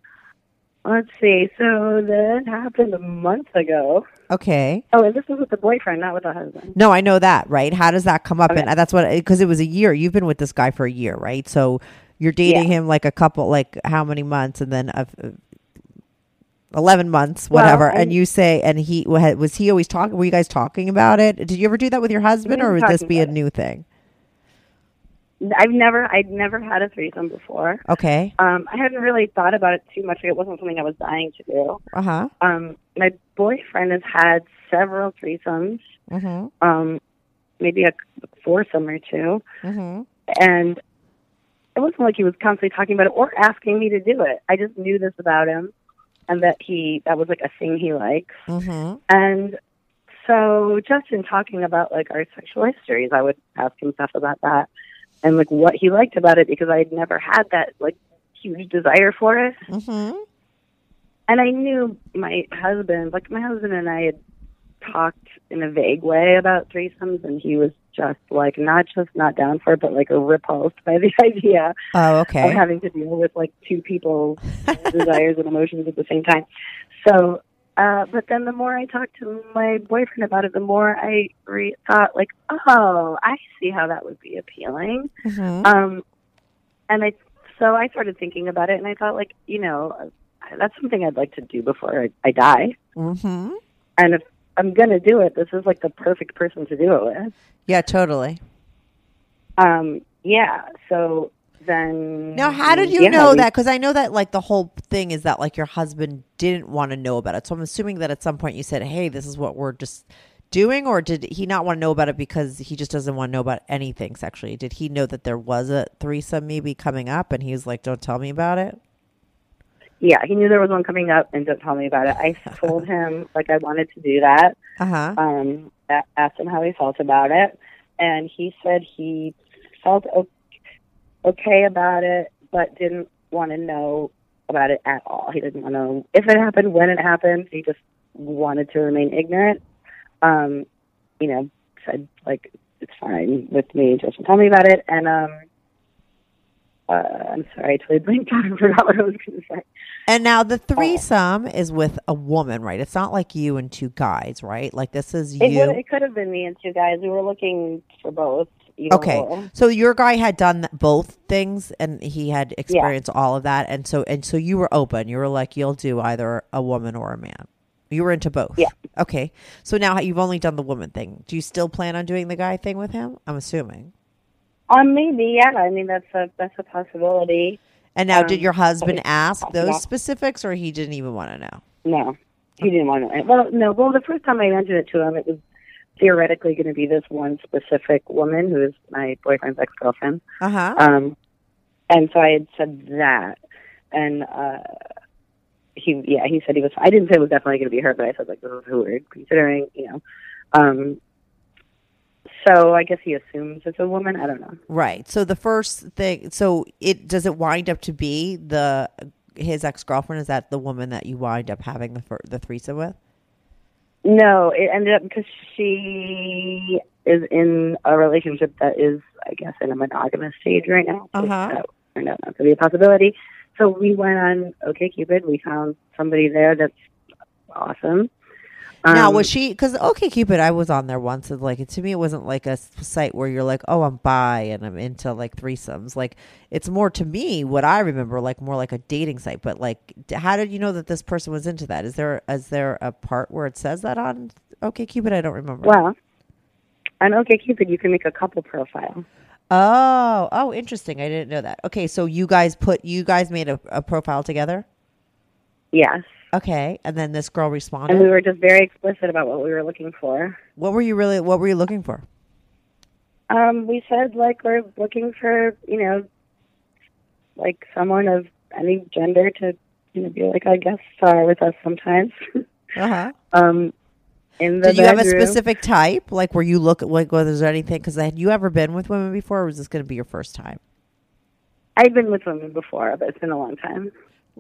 Speaker 3: let's see. So that happened a month ago.
Speaker 1: Okay.
Speaker 3: Oh, and this was with the boyfriend, not with the husband.
Speaker 1: No, I know that, right? How does that come up?
Speaker 3: Okay.
Speaker 1: And that's what because it was a year. You've been with this guy for a year, right? So you're dating
Speaker 3: yeah.
Speaker 1: him like a couple, like how many months, and then a, 11 months, whatever. Well,
Speaker 3: and,
Speaker 1: you say, and he was he always talking? Were you guys talking about it? Did you ever do that with your husband, or would this be a
Speaker 3: new it.
Speaker 1: thing?
Speaker 3: I've never, I'd never had a threesome before.
Speaker 1: Okay.
Speaker 3: Um, I hadn't really thought about it too much. It wasn't something I was dying to do.
Speaker 1: Uh huh.
Speaker 3: Um, my boyfriend has had several threesomes.
Speaker 1: Mm-hmm.
Speaker 3: Um, maybe a foursome or 2
Speaker 1: mm-hmm.
Speaker 3: and it wasn't like he was constantly talking about it or asking me to do it. I just knew this about him and that he that was like a thing he likes.
Speaker 1: Mm-hmm.
Speaker 3: And so, just in talking about like our sexual histories, I would ask him stuff about that and like what he liked about it because I had never had that like huge desire for it.
Speaker 1: Mm-hmm.
Speaker 3: And I knew my husband, like my husband and I had talked in a vague way about threesomes, and he was just like not just not down for it, but like repulsed by the idea
Speaker 1: Oh,
Speaker 3: of having to deal with like two people's desires and emotions at the same time. So, uh, but then the more I talked to my boyfriend about it, the more I re- thought like, oh, I see how that would be appealing.
Speaker 1: Mm-hmm.
Speaker 3: Um, and I, so I started thinking about it, and I thought like, you know, that's something I'd like to do before I, I die.
Speaker 1: Mm-hmm.
Speaker 3: And if I'm gonna do it, this is like the perfect person to do it with.
Speaker 1: Yeah, totally.
Speaker 3: Um, yeah. So then,
Speaker 1: Now, how did you
Speaker 3: yeah,
Speaker 1: know
Speaker 3: we-
Speaker 1: that? Because I know that like the whole thing is that like your husband didn't want to know about it. So I'm assuming that at some point you said, "Hey, this is what we're just doing," or did he not want to know about it because he just doesn't want to know about anything sexually? Did he know that there was a threesome maybe coming up, and he was like, "Don't tell me about it"?
Speaker 3: Yeah, he knew there was one coming up, and don't tell me about it. I told him like I wanted to do that.
Speaker 1: Uh huh.
Speaker 3: Um, asked him how he felt about it, and he said he felt o- okay about it, but didn't want to know about it at all. He didn't want to know if it happened, when it happened. He just wanted to remain ignorant. Um, you know, said like it's fine with me. Just tell me about it, and um. Uh, I'm sorry, I totally blinked out and forgot what I was going to say.
Speaker 1: And now the threesome is with a woman, right? It's not like you and two guys, right? Like this is
Speaker 3: It,
Speaker 1: you.
Speaker 3: would, it could have been me and two guys. We were looking for both.
Speaker 1: Okay, so your guy had done both things, and he had experienced all of that, and so and so you were open. You were like, you'll do either a woman or a man. You were into both.
Speaker 3: Yeah.
Speaker 1: Okay. So now you've only done the woman thing. Do you still plan on doing the guy thing with him? I'm assuming.
Speaker 3: Um, maybe, yeah. I mean, that's a that's a possibility.
Speaker 1: And now,
Speaker 3: Um,
Speaker 1: did your husband ask those
Speaker 3: Yeah.
Speaker 1: specifics, or he didn't even want to know?
Speaker 3: No, he didn't want to. Well, no. Well, the first time I mentioned it to him, it was theoretically going to be this one specific woman who is my boyfriend's ex girlfriend.
Speaker 1: Uh huh.
Speaker 3: Um, and so I had said that, and uh, he, yeah, he said he was. I didn't say it was definitely going to be her, but I said like this is who we're considering, you know. Um, so I guess he assumes it's a woman. I don't know.
Speaker 1: Right. So the first thing, so it does it wind up to be the his ex girlfriend? Is that the woman that you wind up having the the threesome with?
Speaker 3: No, it ended up because she is in a relationship that is, I guess, in a monogamous stage right now.
Speaker 1: Uh-huh.
Speaker 3: That turned out not to be a possibility. So we went on OkCupid. We found somebody there that's awesome.
Speaker 1: Now
Speaker 3: Um,
Speaker 1: was she because OkCupid i was on there once and like to me it wasn't like a site where you're like oh i'm bi and i'm into like threesomes. Like it's more to me what i remember like more like a dating site but like how did you know that this person was into that? Is there is there a part where it says that on OkCupid? I don't remember.
Speaker 3: Well, on OkCupid you can make a couple profile.
Speaker 1: oh oh interesting. I didn't know that. Okay so you guys put you guys made a, a profile together?
Speaker 3: Yes.
Speaker 1: Okay and then this girl responded
Speaker 3: And we were just very explicit about what we were looking for.
Speaker 1: what were you really what were you looking for
Speaker 3: Um, we said like we're looking for, you know, like someone of any gender to, you know, be like a guest star with us sometimes.
Speaker 1: uh-huh
Speaker 3: um, in the
Speaker 1: Did you have a specific type? Like, were you look like was there anything? Because had you ever been with women before, or was this going to be your first time?
Speaker 3: I've been with women before, but it's been a long time.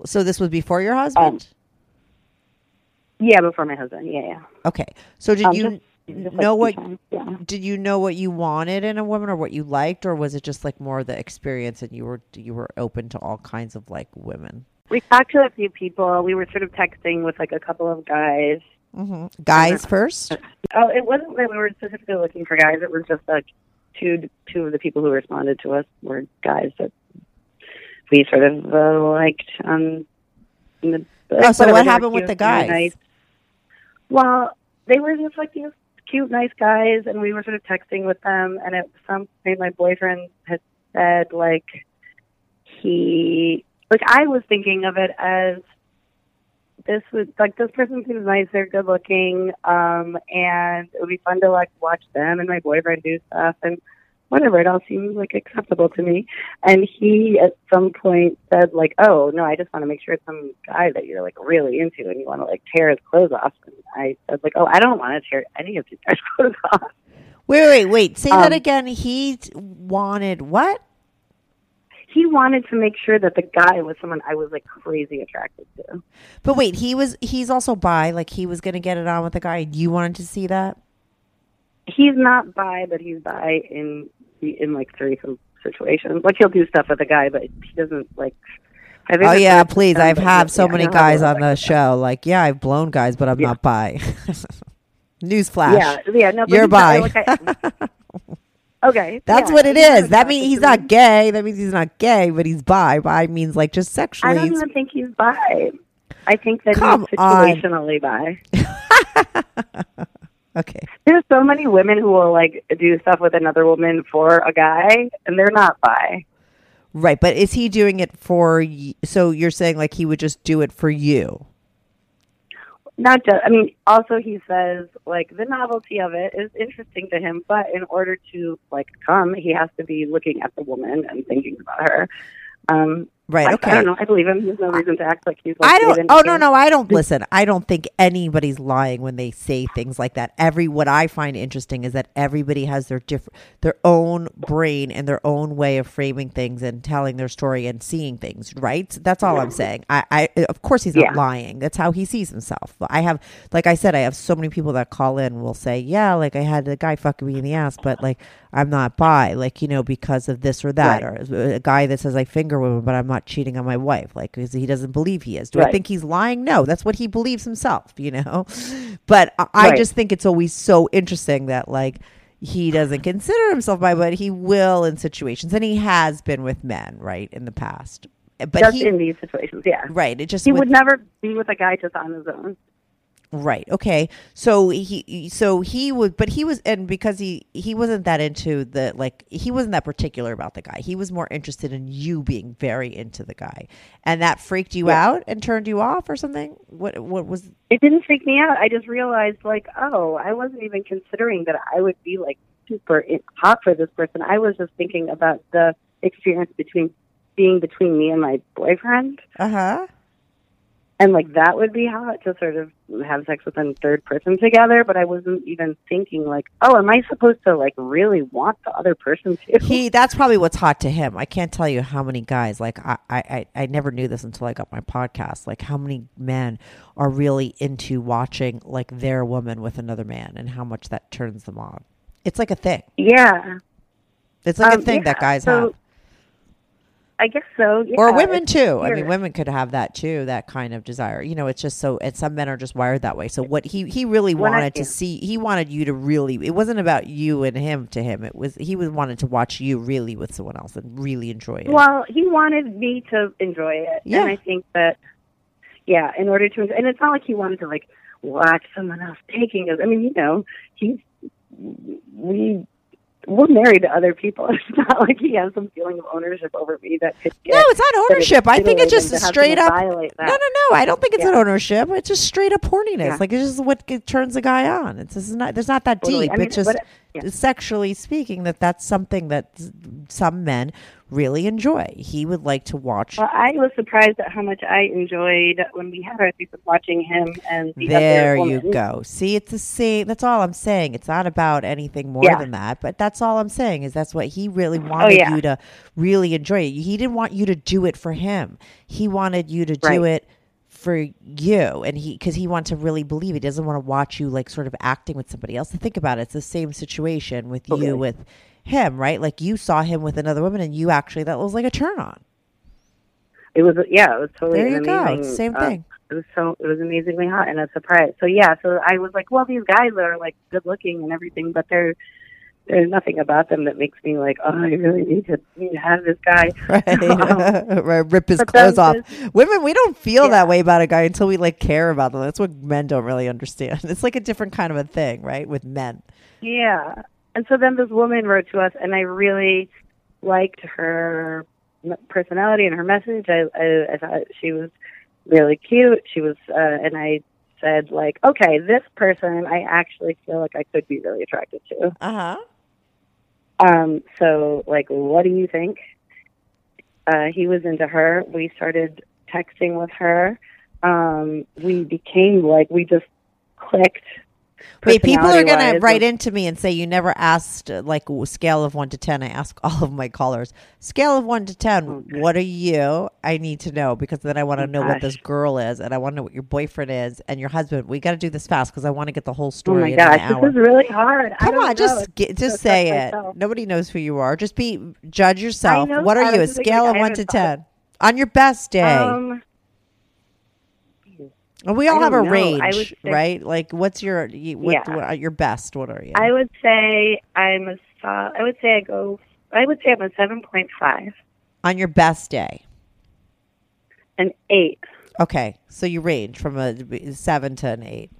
Speaker 1: So this was before your husband.
Speaker 3: Yeah, before my husband. Yeah, yeah.
Speaker 1: okay. So did
Speaker 3: Um,
Speaker 1: you
Speaker 3: just- just,
Speaker 1: know
Speaker 3: two
Speaker 1: what?
Speaker 3: Yeah.
Speaker 1: Did you know what you wanted in a woman, or what you liked, or was it just like more the experience, and you were you were open to all kinds of like women?
Speaker 3: We talked to a few people. We were sort of texting with like a couple of guys.
Speaker 1: hmm Guys first.
Speaker 3: Oh, it wasn't that we were specifically looking for guys. It was just like two two of the people who responded to us were guys that we sort of uh, liked. Um, the,
Speaker 1: Oh, so what happened with the guys?
Speaker 3: Nice. Well, they were just like these cute, nice guys, and we were sort of texting with them. And at some point, my boyfriend had said like he like I was thinking of it as this was like this person seems nice, they're good looking, um, and it would be fun to like watch them and my boyfriend do stuff and whatever. It all seems like acceptable to me. And he at some point said like, "Oh no, I just want to make sure it's some guy that you're like really into and you want to like tear his clothes off." And I said like, "Oh, I don't want to tear any of these guys' clothes off."
Speaker 1: Wait, wait, wait. Say that
Speaker 3: Um,
Speaker 1: again. He wanted what?
Speaker 3: He wanted to make sure that the guy was someone I was like crazy attracted to.
Speaker 1: But wait, he was he's also bi. Like he was going to get it on with the guy. You wanted to see that?
Speaker 3: He's not bi, but he's bi in in like threesome situations. Like he'll do stuff with a guy, but he doesn't like. I think
Speaker 1: Oh yeah,
Speaker 3: like-
Speaker 1: please. I've had so
Speaker 3: yeah,
Speaker 1: many guys on the show. Like, yeah, I've blown guys, but I'm
Speaker 3: Yeah.
Speaker 1: not bi. Newsflash.
Speaker 3: Yeah, yeah, no,
Speaker 1: You're bi.
Speaker 3: like, okay,
Speaker 1: That's
Speaker 3: yeah,
Speaker 1: what it is. That means he's not gay. That means he's not gay, but he's bi. Bi means like just sexually.
Speaker 3: I don't even think he's bi. I think that
Speaker 1: Come
Speaker 3: he's
Speaker 1: on.
Speaker 3: situationally bi.
Speaker 1: okay.
Speaker 3: There's so many women who will like do stuff with another woman for a guy, and they're not bi.
Speaker 1: Right, but is he doing it for? y- So you're saying like he would just do it for you?
Speaker 3: Not just. I mean, also he says like the novelty of it is interesting to him, but in order to like come, he has to be looking at the woman and thinking about her. Um,
Speaker 1: Right. Okay.
Speaker 3: I don't know. I believe him. There's no reason to act like he's. Like,
Speaker 1: I don't. Oh no, no, I don't listen. I don't think anybody's lying when they say things like that. Every what I find interesting is that everybody has their different, their own brain and their own way of framing things and telling their story and seeing things. Right. That's all I'm saying. I, I of course he's not
Speaker 3: Yeah.
Speaker 1: lying. That's how he sees himself. I have, like I said, I have so many people that call in and will say, yeah, like I had a guy fucking me in the ass, but like I'm not bi, like you know, because of this or that,
Speaker 3: Right.
Speaker 1: or a guy that says I finger women, but I'm not cheating on my wife, like 'cause he doesn't believe he is. Do I think he's lying? No, that's what he believes himself, you know. But I, I just think it's always so interesting that like he doesn't consider himself bi, but he will in situations, and he has been with men, right, in the past. But
Speaker 3: Just
Speaker 1: he,
Speaker 3: in these situations, yeah.
Speaker 1: right, it just
Speaker 3: He
Speaker 1: with-
Speaker 3: would never be with a guy just on his own.
Speaker 1: Right. Okay. So he so he would but he was and because he he wasn't that into the like he wasn't that particular about the guy. He was more interested in you being very into the guy. And that freaked you
Speaker 3: Yeah.
Speaker 1: out and turned you off or something? What what was
Speaker 3: It didn't freak me out. I just realized, like, oh, I wasn't even considering that I would be like super hot for this person. I was just thinking about the experience between being between me and my boyfriend,
Speaker 1: Uh-huh.
Speaker 3: And like that would be hot to sort of have sex with a third person together. But I wasn't even thinking like, oh, am I supposed to like really want the other person too?
Speaker 1: He that's probably what's hot to him. I can't tell you how many guys like I, I, I- never knew this until I got my podcast. Like how many men are really into watching like their woman with another man and how much that turns them on. It's like a thing.
Speaker 3: Yeah.
Speaker 1: It's like
Speaker 3: Um,
Speaker 1: a thing that guys
Speaker 3: so,
Speaker 1: have.
Speaker 3: I guess so. Yeah,
Speaker 1: or women
Speaker 3: it's
Speaker 1: too. I mean, women could have that too. That kind of desire. You know, it's just so. And some men are just wired that way. So what he he really
Speaker 3: When
Speaker 1: wanted to see. He wanted you to really. It wasn't about you and him to him. It was he was wanted to watch you really with someone else and really enjoy it.
Speaker 3: Well, he wanted me to enjoy it,
Speaker 1: Yeah.
Speaker 3: and I think that, yeah, in order to, and it's not like he wanted to like watch someone else taking us. I mean, you know, he's we we're married to other people. It's not like he has some feeling of ownership over me that could get.
Speaker 1: no, it's not ownership. I think it's just
Speaker 3: to
Speaker 1: a
Speaker 3: have
Speaker 1: straight up. No, no, no. I don't think it's an ownership. It's just straight up horniness.
Speaker 3: Yeah.
Speaker 1: Like it's just what turns a guy on. It's just not. There's not that
Speaker 3: Totally.
Speaker 1: deep.
Speaker 3: I mean,
Speaker 1: it's just
Speaker 3: yeah.
Speaker 1: sexually speaking that that's something that some men really enjoy. He would like to watch.
Speaker 3: Well, I was surprised at how much I enjoyed when we had our threesome watching him and the
Speaker 1: There you go. See, it's the same. That's all I'm saying. It's not about anything more
Speaker 3: Yeah.
Speaker 1: than that. But that's all I'm saying is that's what he really oh, wanted
Speaker 3: Oh, yeah.
Speaker 1: you to really enjoy. He didn't want you to do it for him. He wanted you to do it for you, and he because he wants to really believe. He doesn't want to watch you like sort of acting with somebody else. To think about it, it's the same situation with
Speaker 3: Okay.
Speaker 1: you with him, right? Like you saw him with another woman, and you actually that was like a turn on.
Speaker 3: It was yeah, it was totally
Speaker 1: There you
Speaker 3: an
Speaker 1: go.
Speaker 3: amazing.
Speaker 1: Same
Speaker 3: uh,
Speaker 1: thing.
Speaker 3: it was so it was amazingly hot and a surprise. So yeah, so I was like, well, these guys are like good looking and everything, but they're there's nothing about them that makes me like, oh, I really need to need to have this guy.
Speaker 1: right, right, rip his clothes off. Women, we don't feel
Speaker 3: Yeah.
Speaker 1: that way about a guy until we like care about them. That's what men don't really understand. It's like a different kind of a thing, right? With men.
Speaker 3: Yeah. And so then this woman wrote to us, and I really liked her personality and her message. I, I, I thought she was really cute. She was, uh, and I said like, okay, this person I actually feel like I could be really attracted to.
Speaker 1: Uh huh.
Speaker 3: Um, so like, what do you think? Uh, he was into her. We started texting with her. Um, we became like, we just clicked.
Speaker 1: Wait, people are gonna
Speaker 3: personality-wise.
Speaker 1: write into me and say you never asked uh, like a scale of one to ten. I ask all of my callers scale of one to ten. What are you? I need to know because then I want to
Speaker 3: Oh,
Speaker 1: know what this girl is, and I want to know what your boyfriend is and your husband. We got to do this fast because I want to get the whole story.
Speaker 3: Oh
Speaker 1: my
Speaker 3: gosh, this is really hard.
Speaker 1: Come on,
Speaker 3: know.
Speaker 1: just get, just
Speaker 3: so
Speaker 1: say it.
Speaker 3: myself.
Speaker 1: Nobody knows who you are. Just be judge yourself. What are you? A
Speaker 3: like
Speaker 1: scale
Speaker 3: I
Speaker 1: of one to ten on your best day.
Speaker 3: Um,
Speaker 1: we all have a
Speaker 3: know.
Speaker 1: Range,
Speaker 3: say-
Speaker 1: right? Like, what's your what,
Speaker 3: Yeah.
Speaker 1: what, your best? What are you?
Speaker 3: I would say I'm a. so- uh, I would say I go. I would say I'm a seven point five,
Speaker 1: on your best day.
Speaker 3: an eight.
Speaker 1: Okay, so you range from a seven to an eight.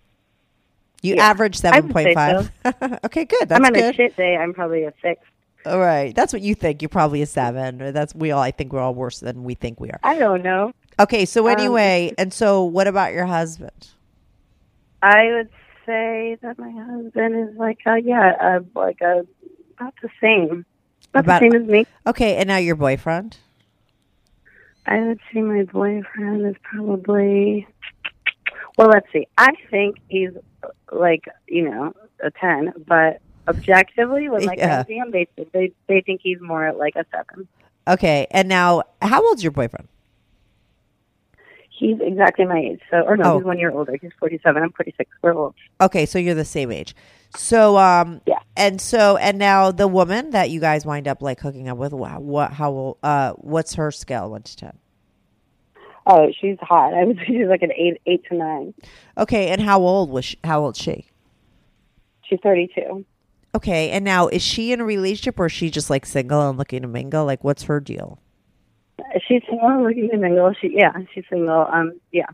Speaker 1: You
Speaker 3: Yeah,
Speaker 1: average
Speaker 3: seven point five.
Speaker 1: seven
Speaker 3: would
Speaker 1: point
Speaker 3: say
Speaker 1: five. okay, good. That's
Speaker 3: I'm on a
Speaker 1: good.
Speaker 3: shit day. I'm probably a six.
Speaker 1: All right, that's what you think. You're probably a seven. That's we all. I think we're all worse than we think we are.
Speaker 3: I don't know.
Speaker 1: Okay, so
Speaker 3: Um,
Speaker 1: anyway, and so what about your husband?
Speaker 3: I would say that my husband is like, uh, yeah, uh, like a about the same, about,
Speaker 1: About-
Speaker 3: the same as me.
Speaker 1: Okay, and now your boyfriend.
Speaker 3: I would say my boyfriend is probably. Well, let's see. I think he's like you know a ten, but objectively, when my
Speaker 1: Yeah.
Speaker 3: friends see him, they they they think he's more like a seven.
Speaker 1: Okay, and now how old's your boyfriend?
Speaker 3: He's exactly my age. So, or no,
Speaker 1: Oh.
Speaker 3: he's one year older. He's forty-seven. I'm forty-six. We're old.
Speaker 1: Okay, so you're the same age. So um
Speaker 3: Yeah.
Speaker 1: and so and now the woman that you guys wind up like hooking up with wha- what how uh what's her scale 1 to 10?
Speaker 3: Oh, she's hot. I would say she's like an eight, eight to nine.
Speaker 1: Okay, and how old was she, how old is she?
Speaker 3: She's thirty-two.
Speaker 1: Okay, and now is she in a relationship or is she just like single and looking to mingle? Like what's her deal?
Speaker 3: She's single, looking to mingle. She, yeah, she's single. Um, yeah.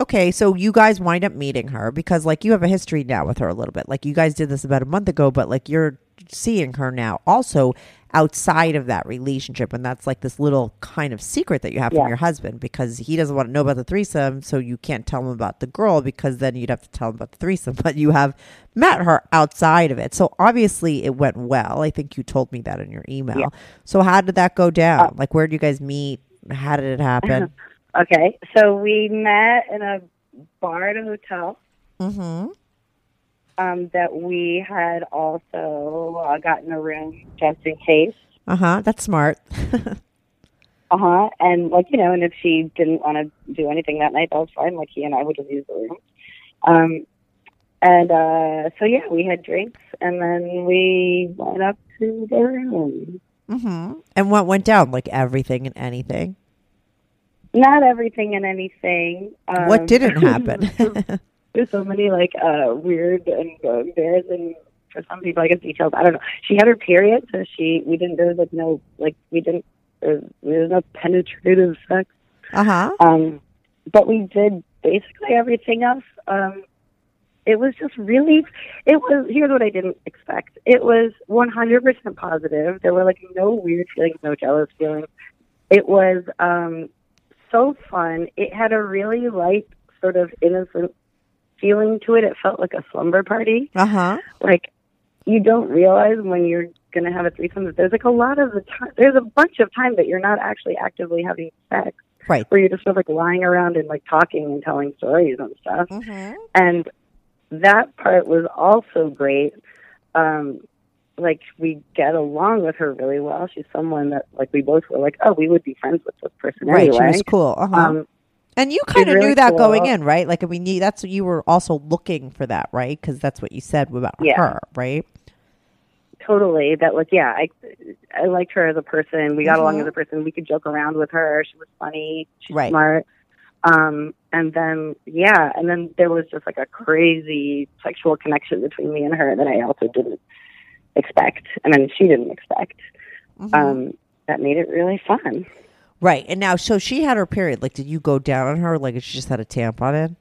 Speaker 1: Okay, so you guys wind up meeting her because like you have a history now with her a little bit. Like you guys did this about a month ago, but like you're seeing her now also outside of that relationship and that's like this little kind of secret that you have
Speaker 3: Yeah.
Speaker 1: from your husband because he doesn't want to know about the threesome, so you can't tell him about the girl because then you'd have to tell him about the threesome, but you have met her outside of it. So obviously it went well. I think you told me that in your email.
Speaker 3: Yeah.
Speaker 1: So how did that go down?
Speaker 3: Oh.
Speaker 1: like where did you guys meet? How did it happen?
Speaker 3: Okay, so we met in a bar at a hotel.
Speaker 1: mhm.
Speaker 3: Um, that we had also uh, gotten a room just in case.
Speaker 1: Uh-huh. That's smart.
Speaker 3: Uh huh. And like you know, and if she didn't want to do anything that night, that was fine. Like he and I would just use the room. Um, And uh, so yeah, we had drinks, and then we went up to the room.
Speaker 1: Mm-hmm. And what went down? Like everything and anything.
Speaker 3: Not everything and anything. Um,
Speaker 1: what didn't happen?
Speaker 3: there's so many like uh weird and uh, embarrassing for some people I guess details. I don't know. She had her period, so she we didn't there was like no like we didn't there was, there was no penetrative sex.
Speaker 1: uh huh.
Speaker 3: Um but we did basically everything else. Um it was just really it was here's what I didn't expect. It was one hundred percent positive. There were like no weird feelings, no jealous feelings. It was um so fun. It had a really light sort of innocent feeling to it. It felt like a slumber party.
Speaker 1: Uh huh.
Speaker 3: Like you don't realize when you're going to have a threesome that there's like a lot of the time. There's a bunch of time that you're not actually actively having sex,
Speaker 1: Right.
Speaker 3: where you're just sort of like lying around and like talking and telling stories and stuff.
Speaker 1: Mm-hmm.
Speaker 3: And that part was also great. Um, like we get along with her really well. She's someone that like we both were like, oh, we would be friends with this person
Speaker 1: Right.
Speaker 3: anyway.
Speaker 1: She was cool. Uh huh.
Speaker 3: Um,
Speaker 1: and you kind of
Speaker 3: really
Speaker 1: knew that
Speaker 3: cool.
Speaker 1: going in, right? Like, I mean, you, that's you were also looking for that, right? Because that's what you said about
Speaker 3: Yeah.
Speaker 1: her, right?
Speaker 3: totally that like yeah i i liked her as a person we got along
Speaker 1: Mhm.
Speaker 3: as a person we could joke around with her she was funny she's
Speaker 1: Right.
Speaker 3: smart um and then yeah and then there was just like a crazy sexual connection between me and her that i also didn't expect and then she didn't expect
Speaker 1: Mhm.
Speaker 3: um that made it really fun
Speaker 1: right. And now, so she had her period. Like, did you go down on her? Like, she just had a tampon in?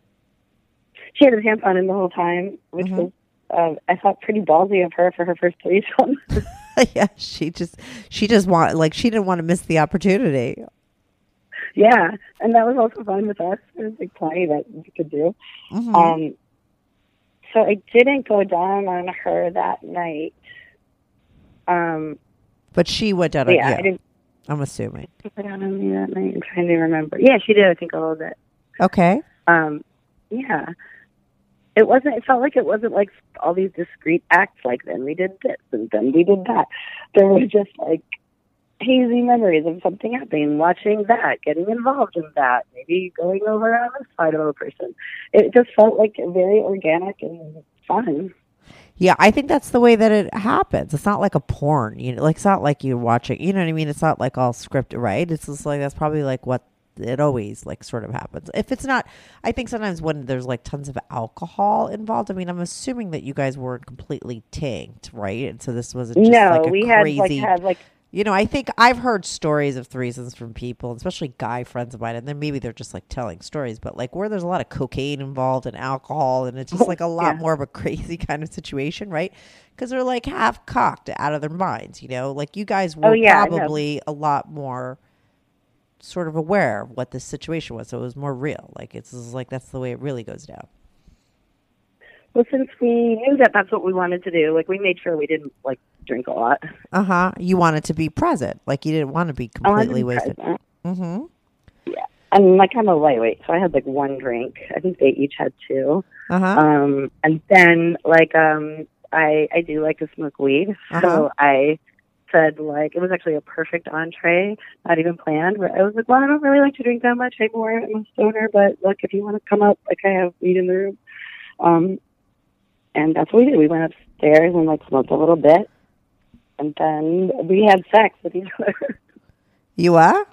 Speaker 3: she had a tampon in the whole time which
Speaker 1: Mhm.
Speaker 3: was uh, i thought pretty ballsy of her for her first threesome
Speaker 1: yeah. She just, she just want, like, she didn't want to miss the opportunity.
Speaker 3: yeah and that was also fun with us It was like plenty that we could do
Speaker 1: Mhm.
Speaker 3: Um, so I didn't go down on her that night. Um,
Speaker 1: but she went down on
Speaker 3: yeah,
Speaker 1: you. I'm assuming.
Speaker 3: go down on me that night. I'm trying to remember. Yeah, she did. I think a little bit.
Speaker 1: Okay.
Speaker 3: Um, yeah, it wasn't. It felt like it wasn't like all these discrete acts. Like then we did this and then we did that. There was just like hazy memories of something happening, watching that, getting involved in that, maybe going over on the side of a person. It just felt like very organic and fun.
Speaker 1: Yeah, I think that's the way that it happens. It's not like a porn, you know, like it's not like you're watching, you know what I mean? It's not like all scripted, right? It's just like that's probably like what it always like sort of happens. If it's not, I think sometimes when there's like tons of alcohol involved, I mean, I'm assuming that you guys weren't completely tanked, right? And so this wasn't just
Speaker 3: no,
Speaker 1: like a
Speaker 3: we
Speaker 1: crazy.
Speaker 3: had like had like
Speaker 1: You know, I think I've heard stories of threesomes from people, especially guy friends of mine, and then maybe they're just like telling stories, but like where there's a lot of cocaine involved and alcohol, and it's just oh, like a lot
Speaker 3: Yeah.
Speaker 1: more of a crazy kind of situation, right? Because they're like half cocked out of their minds, you know? Like you guys oh, were
Speaker 3: Oh, yeah,
Speaker 1: probably a lot more sort of aware of what this situation was, so it was more real. Like it's like that's the way it really goes down.
Speaker 3: Well, since we knew that that's what we wanted to do, like we made sure we didn't like drink a lot.
Speaker 1: Uh huh. You wanted to be present, like you didn't want to be
Speaker 3: to
Speaker 1: completely
Speaker 3: be
Speaker 1: wasted.
Speaker 3: present.
Speaker 1: Mm-hmm.
Speaker 3: And like I'm a lightweight, so I had like one drink. I think they each had two.
Speaker 1: Uh huh.
Speaker 3: Um, and then like um, I I do like to smoke weed,
Speaker 1: Uh-huh.
Speaker 3: so I said like it was actually a perfect entree, not even planned. Where I was like, well, I don't really like to drink that much anymore. I'm a stoner, but look, if you want to come up, like I have weed in the room. Um, and that's what we did. We went upstairs and like smoked a little bit, and then we had sex with each other.
Speaker 1: You are.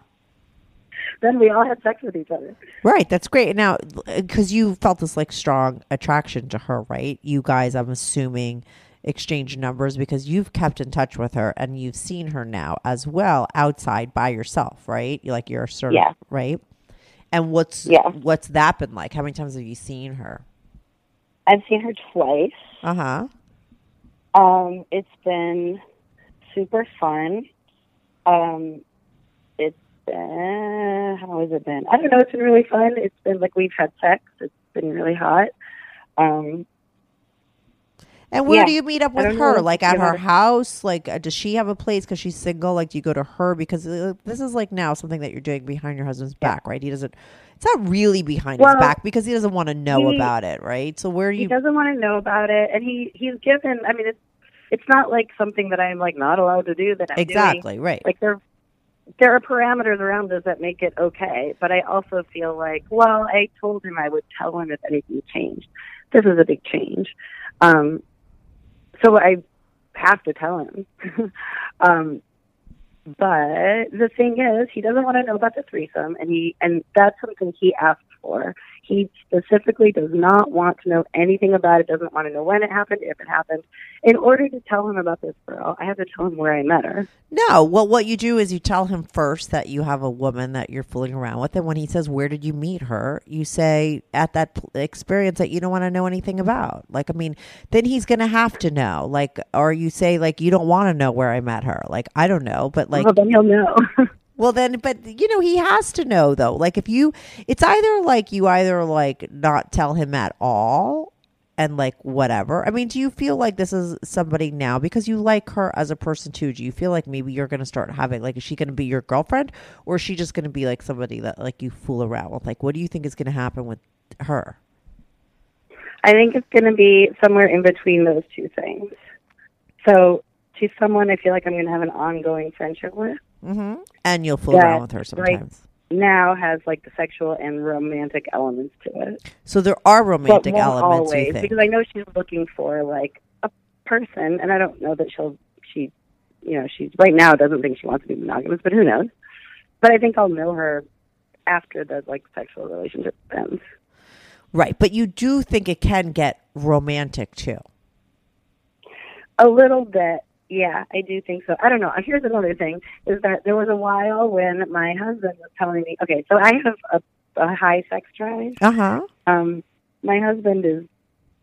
Speaker 3: then we all had sex with each other.
Speaker 1: Right, that's great. Now, because you felt this like strong attraction to her, right? You guys, I'm assuming, exchange numbers because you've kept in touch with her and you've seen her now as well outside by yourself, right? Like you're sort
Speaker 3: Yeah.
Speaker 1: of right. And what's
Speaker 3: Yeah.
Speaker 1: what's that been like? How many times have you seen her?
Speaker 3: I've seen her twice.
Speaker 1: Uh huh.
Speaker 3: Um, it's been super fun. Um, it's been how has it been? I don't know. It's been really fun. It's been like we've had sex. It's been really hot. Um,
Speaker 1: And where
Speaker 3: Yeah.
Speaker 1: do you meet up with
Speaker 3: know
Speaker 1: her? Like at her house? Like, uh, does she have a place because she's single? Like, do you go to her because uh, this is like now something that you're doing behind your husband's back, right? He doesn't. It's not really behind his back because he doesn't want to know
Speaker 3: he-
Speaker 1: about it, right? So where do you?
Speaker 3: he doesn't want to know about it, and he he's given. I mean, it's it's not like something that I'm like not allowed to do. That I'm doing.
Speaker 1: Exactly right.
Speaker 3: Like they're there are parameters around this that make it okay. But I also feel like, well, I told him I would tell him if anything changed. This is a big change. Um, so I have to tell him. um, but the thing is, he doesn't want to know about the threesome, and he and that's something he asked for. He specifically does not want to know anything about it. Doesn't want to know when it happened, if it happened. In order to tell him about this girl, I have to tell him where I met her.
Speaker 1: No, well, what you do is you tell him first that you have a woman that you're fooling around with, and when he says, "Where did you meet her?" you say at that experience that you don't want to know anything about. Like, I mean, then he's going to have to know. Like, or you say like you don't want to know where I met her. Like, I don't know, but like
Speaker 3: well, then he'll know.
Speaker 1: Well, then, but you know, he has to know though. Like, if you, it's either like you either like not tell him at all and like whatever. I mean, do you feel like this is somebody now because you like her as a person too? Do you feel like maybe you're going to start having, like, is she going to be your girlfriend or is she just going to be like somebody that like you fool around with? Like, what do you think is going to happen with her?
Speaker 3: I think it's going to be somewhere in between those two things. So, she's someone I feel like I'm going to have an ongoing friendship with.
Speaker 1: Mm-hmm. And you'll fool around with her
Speaker 3: right.
Speaker 1: sometimes.
Speaker 3: Now has like the sexual and romantic elements to it.
Speaker 1: So there are romantic elements.
Speaker 3: always because I know she's looking for like a person, and I don't know that she'll she, you know, she's right now doesn't think she wants to be monogamous, but who knows? But I think I'll know her after the like sexual relationship ends.
Speaker 1: right, but you do think it can get romantic too.
Speaker 3: A little bit, yeah, I do think so. I don't know. Here's another thing: is that there was a while when my husband was telling me, okay, so I have a, a high sex drive.
Speaker 1: Uh huh.
Speaker 3: Um, my husband is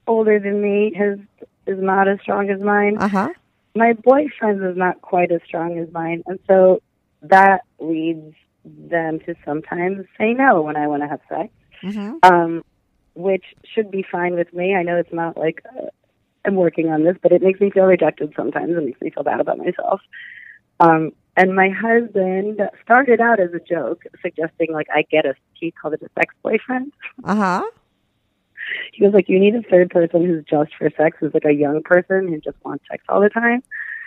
Speaker 3: older than me. His is not as strong as mine.
Speaker 1: Uh huh.
Speaker 3: my boyfriend's is not quite as strong as mine, and so that leads them to sometimes say no when I want to have sex,
Speaker 1: Mm-hmm.
Speaker 3: um, which should be fine with me. I know it's not like I'm working on this, but it makes me feel rejected sometimes. It makes me feel bad about myself. Um, and my husband started out as a joke, suggesting like I get a he called it a sex boyfriend.
Speaker 1: Uh huh.
Speaker 3: He was like, you need a third person who's just for sex, who's like a young person who just wants sex all the time.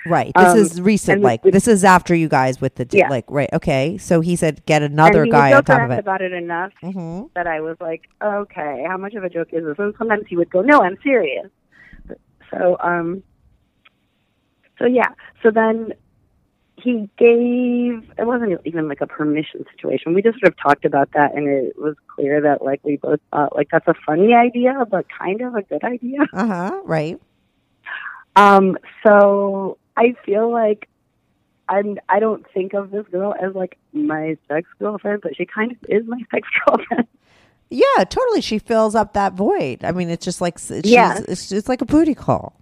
Speaker 1: Right. This
Speaker 3: Um,
Speaker 1: is recent. Like this is after you guys with the
Speaker 3: Yeah.
Speaker 1: like right. Okay. So he said get another guy on top of it.
Speaker 3: about it enough
Speaker 1: Mm-hmm.
Speaker 3: that I was like, okay, how much of a joke is this? And sometimes he would go, no, I'm serious. So, um, so yeah. So then he gave, it wasn't even like a permission situation. We just sort of talked about that and it was clear that like we both thought like that's a funny idea, but kind of a good idea.
Speaker 1: Uh huh. Right.
Speaker 3: Um, so I feel like I'm I don't think of this girl as like my sex girlfriend, but she kind of is my sex girlfriend.
Speaker 1: Yeah. Totally. She fills up that void. I mean, it's just like she's,
Speaker 3: Yeah.
Speaker 1: It's, it's like a booty call.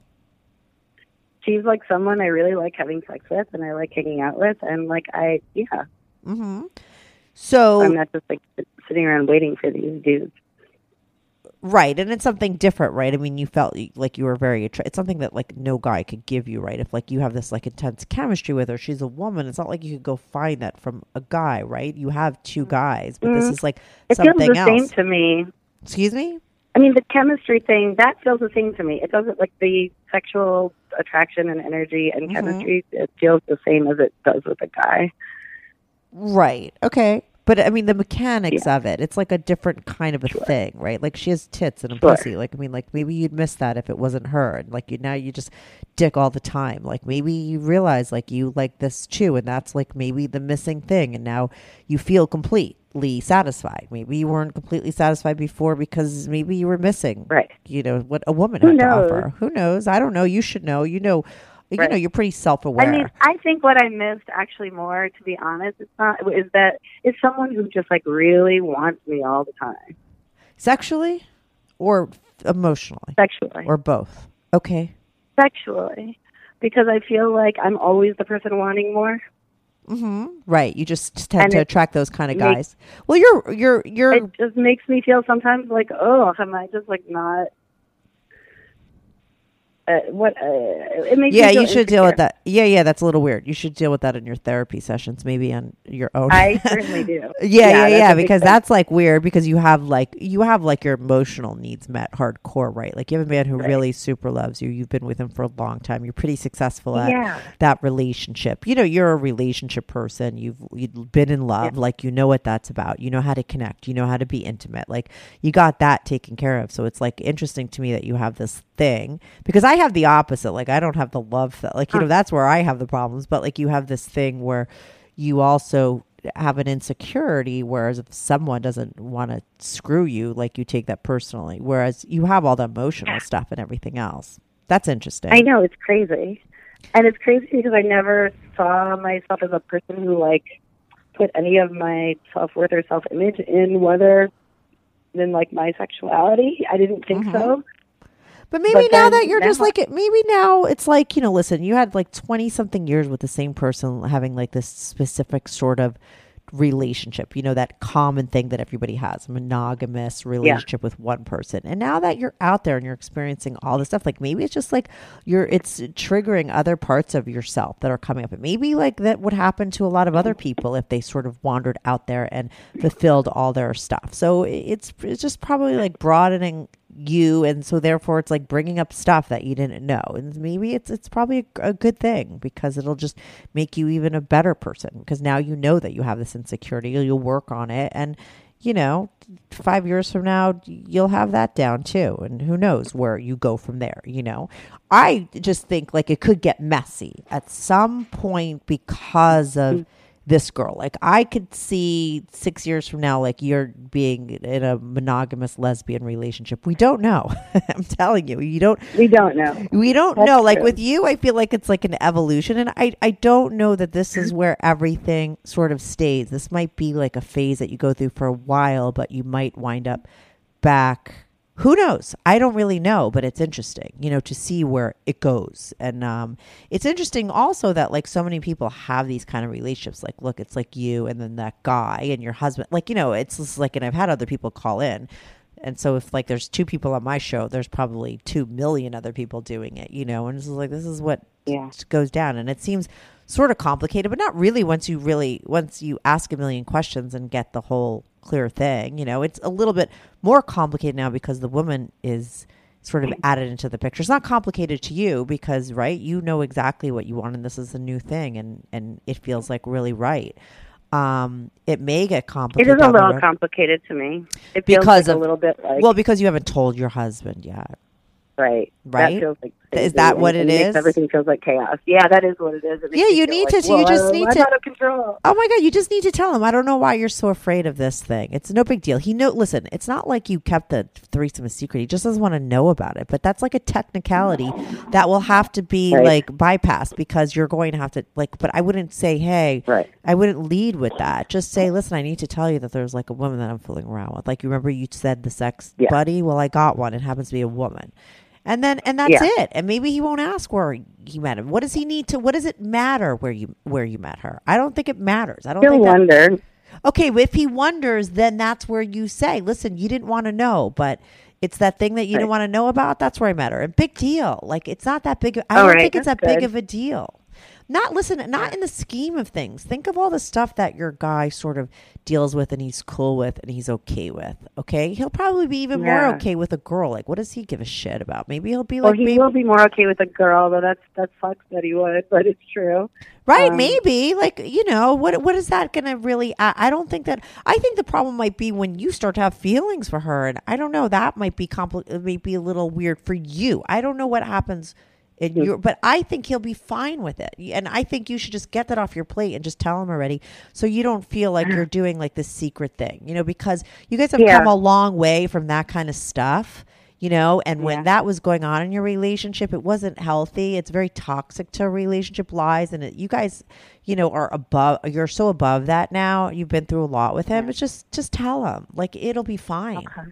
Speaker 3: she's like someone I really like having sex with and I like hanging out with and like I yeah
Speaker 1: Mm-hmm. So
Speaker 3: I'm not just like sitting around waiting for these dudes.
Speaker 1: Right, and it's something different, right? I mean, you felt like you were very attra- It's something that like no guy could give you, right? If like you have this like intense chemistry with her, she's a woman. It's not like you could go find that from a guy, right? You have two guys, but this
Speaker 3: Mhm.
Speaker 1: is like
Speaker 3: It feels the
Speaker 1: else.
Speaker 3: same to me.
Speaker 1: Excuse me.
Speaker 3: I mean the chemistry thing that feels the same to me. It doesn't like the sexual attraction and energy and
Speaker 1: Mhm.
Speaker 3: chemistry. It feels the same as it does with a guy.
Speaker 1: Right. Okay. But I mean, the mechanics of it, it's like a different kind of a thing, right? Like she has tits and a
Speaker 3: Sure.
Speaker 1: pussy. Like, I mean, like maybe you'd miss that if it wasn't her. And like you now you just dick all the time. Like maybe you realize like you like this too. And that's like maybe the missing thing. And now you feel completely satisfied. Maybe you weren't completely satisfied before because maybe you were missing,
Speaker 3: Right.
Speaker 1: you know, what a woman
Speaker 3: Who
Speaker 1: had
Speaker 3: knows?
Speaker 1: to offer. Who knows? I don't know. You should know. You know, you
Speaker 3: Right.
Speaker 1: know, you're pretty self aware.
Speaker 3: I mean, I think what I missed actually more, to be honest, it's not is that is someone who just like really wants me all the time,
Speaker 1: Sexually or emotionally
Speaker 3: sexually,
Speaker 1: or both. Okay.
Speaker 3: sexually, because I feel like I'm always the person wanting more.
Speaker 1: Mm-hmm. Right. You just tend
Speaker 3: And
Speaker 1: to attract those kind of
Speaker 3: makes-
Speaker 1: guys. Well, you're you're you're
Speaker 3: It just makes me feel sometimes like, oh, am I just like not? Uh, what uh, it makes
Speaker 1: Yeah, you should deal with that. Yeah, yeah, that's a little weird. You should deal with that in your therapy sessions, maybe on your own.
Speaker 3: I certainly do.
Speaker 1: yeah, yeah,
Speaker 3: that's
Speaker 1: yeah, because that's like weird because you have like you have like your emotional needs met hardcore, right? Like you have a man who
Speaker 3: Right.
Speaker 1: really super loves you. You've been with him for a long time. You're pretty successful at
Speaker 3: Yeah.
Speaker 1: that relationship. You know, you're a relationship person. You've you've been in love. Like you know what that's about. You know how to connect. You know how to be intimate. Like you got that taken care of. So it's like interesting to me that you have this thing because I have the opposite. Like I don't have the love that like you know that's where I have the problems. But like you have this thing where you also have an insecurity whereas if someone doesn't want to screw you like you take that personally whereas you have all the emotional stuff and everything else that's interesting
Speaker 3: I know it's crazy, and it's crazy because I never saw myself as a person who like put any of my self worth or self image in whether in like my sexuality. I didn't think
Speaker 1: Mm-hmm.
Speaker 3: so.
Speaker 1: But maybe
Speaker 3: But
Speaker 1: now that you're just like it, maybe now it's like you know, listen, you had like twenty something years with the same person having like this specific sort of relationship. You know that common thing that everybody has, a monogamous relationship with one person. And now that you're out there and you're experiencing all this stuff, like maybe it's just like you're it's triggering other parts of yourself that are coming up. And maybe like that would happen to a lot of other mm-hmm. people if they sort of wandered out there and fulfilled all their stuff. So it's it's just probably like broadening you and so therefore it's like bringing up stuff that you didn't know. And maybe it's it's probably a, a good thing because it'll just make you even a better person because now you know that you have this insecurity you'll work on it and you know 5 years from now you'll have that down too and who knows where you go from there you know? I just think like it could get messy at some point because of mm. This girl. Like I could see six years from now, like you're being in a monogamous lesbian relationship. We don't know. I'm telling you, you don't.
Speaker 3: We don't know.
Speaker 1: We don't
Speaker 3: That's
Speaker 1: know. Like with you, I feel like it's like an evolution, and I I don't know that this is where everything sort of stays. This might be like a phase that you go through for a while, but you might wind up back. Who knows? I don't really know, but it's interesting, you know, to see where it goes. And um, it's interesting also that like so many people have these kind of relationships. Like, look, it's like you and then that guy and your husband. Like, you know, it's just like, and I've had other people call in. And so if like there's two people on my show, there's probably two million other people doing it, you know, and it's like this is what
Speaker 3: Yeah.
Speaker 1: goes down. And it seems sort of complicated, but not really once you really once you ask a million questions and get the whole clear thing. You know, it's a little bit more complicated now because the woman is sort of added into the picture. It's not complicated to you because right, you know exactly what you want and this is a new thing and and it feels like really right. Um, it may get complicated.
Speaker 3: It is a little complicated to me. It feels
Speaker 1: Because
Speaker 3: like
Speaker 1: of-
Speaker 3: a little bit like
Speaker 1: well, because you haven't told your husband yet.
Speaker 3: right.
Speaker 1: right?
Speaker 3: That feels like
Speaker 1: Is that
Speaker 3: and-
Speaker 1: what it is?
Speaker 3: Everything feels like chaos. Yeah, that is what it is. It
Speaker 1: Yeah, you need
Speaker 3: like,
Speaker 1: to- you just need
Speaker 3: I'm
Speaker 1: to-
Speaker 3: out of control.
Speaker 1: Oh my god, you just need to tell him. I don't know why you're so afraid of this thing. It's no big deal. He know listen, it's not like you kept the threesome a secret. He just doesn't want to know about it. But that's like a technicality that will have to be
Speaker 3: Right.
Speaker 1: like bypassed because you're going to have to like but I wouldn't say, "Hey,
Speaker 3: Right.
Speaker 1: I wouldn't lead with that. Just say, "Listen, I need to tell you that there's like a woman that I'm fooling around with." Like you remember you said the sex
Speaker 3: Yeah.
Speaker 1: buddy? Well, I got one. It happens to be a woman. And then and that's
Speaker 3: Yeah.
Speaker 1: it. And maybe he won't ask where he met him. What does he need to what does it matter where you where you met her? I don't think it matters. I don't
Speaker 3: Still
Speaker 1: think that,
Speaker 3: wonder.
Speaker 1: Okay, if he wonders, then that's where you say, "Listen, you didn't want to know, but it's that thing that you didn't want to know about. That's where I met her. And big deal. Like it's not that big. Of, I
Speaker 3: All
Speaker 1: don't
Speaker 3: right,
Speaker 1: think it's that
Speaker 3: that's
Speaker 1: big of a deal. Not listen, not in the scheme of things. Think of all the stuff that your guy sort of deals with and he's cool with and he's okay with. Okay, he'll probably be even more okay with a girl. Like, what does he give a shit about? Maybe he'll be
Speaker 3: Well,
Speaker 1: like,
Speaker 3: he
Speaker 1: maybe,
Speaker 3: will be more okay with a girl, Though that's that sucks that he would, but it's true.
Speaker 1: Right,
Speaker 3: Um,
Speaker 1: maybe. Like, you know, what what is that going to really I, I don't think that I think the problem might be when you start to have feelings for her and I don't know, that might be compli- maybe a little weird for you. I don't know what happens.
Speaker 3: Hmm.
Speaker 1: your but I think he'll be fine with it. And I think you should just get that off your plate and just tell him already so you don't feel like you're doing like this secret thing. You know, because you guys have
Speaker 3: Yeah.
Speaker 1: come a long way from that kind of stuff. You know, and when
Speaker 3: Yeah.
Speaker 1: that was going on in your relationship, it wasn't healthy. It's very toxic to relationship lies, and it, you guys, you know, are above. You're so above that now. You've been through a lot with him. It's just, just tell him, like it'll be fine.
Speaker 3: Okay.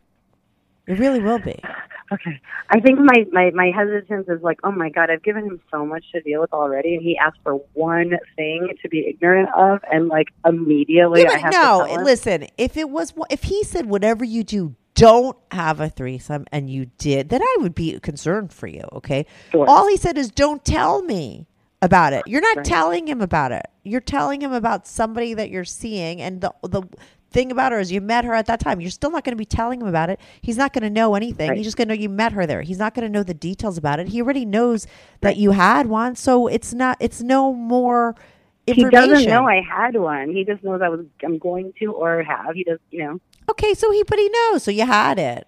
Speaker 1: It really will be.
Speaker 3: Okay. I think my, my, my hesitance is like, oh my God, I've given him so much to deal with already, and he asked for one thing to be ignorant of, and like immediately
Speaker 1: Yeah,
Speaker 3: I have
Speaker 1: no, listen. If it was, if he said whatever you do, don't have a threesome and you did, then I would be concerned for you. Okay.
Speaker 3: Sure.
Speaker 1: All he said is, don't tell me about it. You're not
Speaker 3: Right.
Speaker 1: telling him about it. You're telling him about somebody that you're seeing. And the, the thing about her is you met her at that time. You're still not going to be telling him about it. He's not going to know anything.
Speaker 3: Right.
Speaker 1: He's just going to know you met her there. He's not going to know the details about it. He already knows that you had one. So it's not, it's no more
Speaker 3: He
Speaker 1: information.
Speaker 3: doesn't know I had one. He just knows I was I'm going to or have. He does, you know.
Speaker 1: Okay, so he, but he knows. So you had it.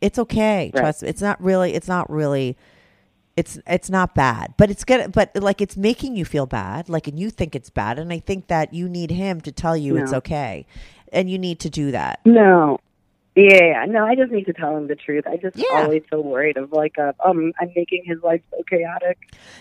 Speaker 1: It's okay.
Speaker 3: Right.
Speaker 1: Trust. me. It's not really. It's not really. It's it's not bad, but it's good. But like it's making you feel bad. Like and you think it's bad, and I think that you need him to tell you it's okay, and you need to do that.
Speaker 3: No. Yeah, no, I just need to tell him the truth. I just
Speaker 1: Yeah.
Speaker 3: always so worried of like, uh, um, I'm making his life so chaotic.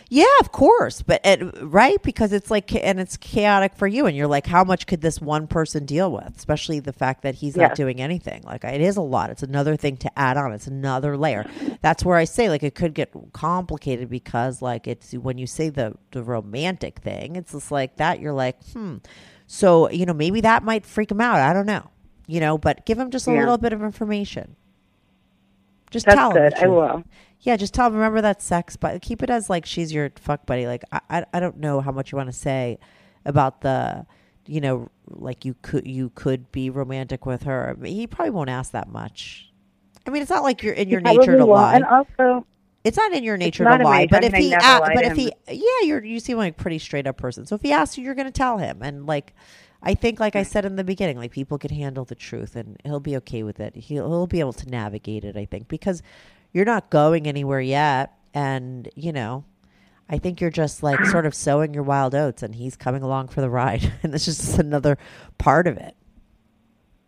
Speaker 1: Yeah, of course, but it, right because it's like and it's chaotic for you, and you're like, how much could this one person deal with? Especially the fact that he's not doing anything. Like it is a lot. It's another thing to add on. It's another layer. That's where I say like it could get complicated because like it's when you say the the romantic thing, it's just like that. You're like, hmm. So you know maybe that might freak him out. I don't know. You know, but give him just a
Speaker 3: Yeah.
Speaker 1: little bit of information. Just
Speaker 3: That's
Speaker 1: tell him.
Speaker 3: I will.
Speaker 1: Yeah, just tell him. Remember that sex, but keep it as like she's your fuck buddy. Like I, I, I don't know how much you want to say about the, you know, like you could you could be romantic with her. He probably won't ask that much. I mean, it's not like you're in your
Speaker 3: He
Speaker 1: nature to lie.
Speaker 3: And also,
Speaker 1: It's not in your nature to lie. But if he, a- but
Speaker 3: to
Speaker 1: if he, yeah, you're you seem like a pretty straight up person. So if he asks you, you're going to tell him. And like, I think, like I said in the beginning, like people can handle the truth, and he'll be okay with it. He'll he'll be able to navigate it. I think because you're not going anywhere yet, and you know. I think you're just like sort of sowing your wild oats, and he's coming along for the ride, and this is just another part of it.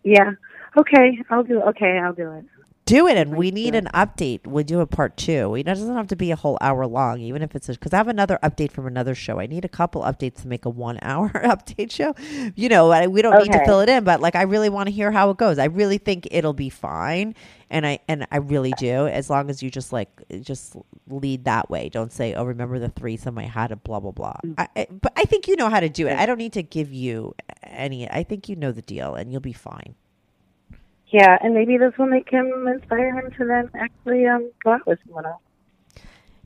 Speaker 3: yeah. Okay, I'll do. Okay, I'll do it.
Speaker 1: Do it, and we need an update. We do a part two. It doesn't have to be a whole hour long, even if it's because I have another update from another show. I need a couple updates to make a one hour update show. You know, I, we don't need to fill it in, but like I really want to hear how it goes. I really think it'll be fine, and I and I really do. As long as you just like just lead that way. Don't say, "Oh, remember the threesome I had?" A blah blah blah. Mm. I, I, but I think you know how to do it. I don't need to give you any. I think you know the deal, and you'll be fine.
Speaker 3: Yeah, and maybe this will make him inspire him to then actually um go out with someone else.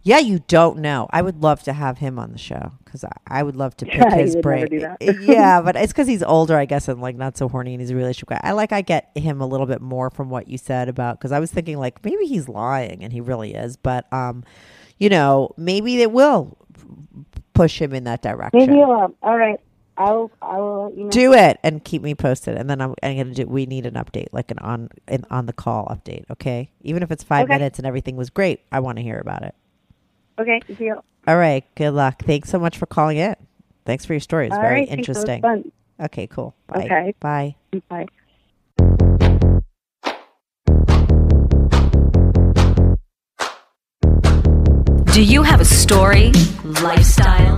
Speaker 1: Yeah, you don't know. I would love to have him on the show because I, I would love to pick
Speaker 3: Yeah,
Speaker 1: his brain.
Speaker 3: never do that.
Speaker 1: yeah, but it's because he's older, I guess, and like not so horny, and he's a relationship guy. I like I get him a little bit more from what you said about because I was thinking like maybe he's lying and he really is, but um, you know, maybe it will push him in that direction.
Speaker 3: Maybe. Um, all right, I'll. I will. let You know.
Speaker 1: do it and keep me posted, and then I'm, I'm gonna do. We need an update, like an on an on the call update, okay? Even if it's five
Speaker 3: Okay.
Speaker 1: minutes and everything was great, I want to hear about it.
Speaker 3: Okay, deal.
Speaker 1: All right. Good luck. Thanks so much for calling in. Thanks for your story. It's
Speaker 3: All
Speaker 1: very
Speaker 3: right, thanks, that was
Speaker 1: interesting.
Speaker 3: fun.
Speaker 1: Okay, cool. Bye.
Speaker 3: Okay.
Speaker 1: Bye.
Speaker 3: Bye.
Speaker 2: Do you have a story, lifestyle,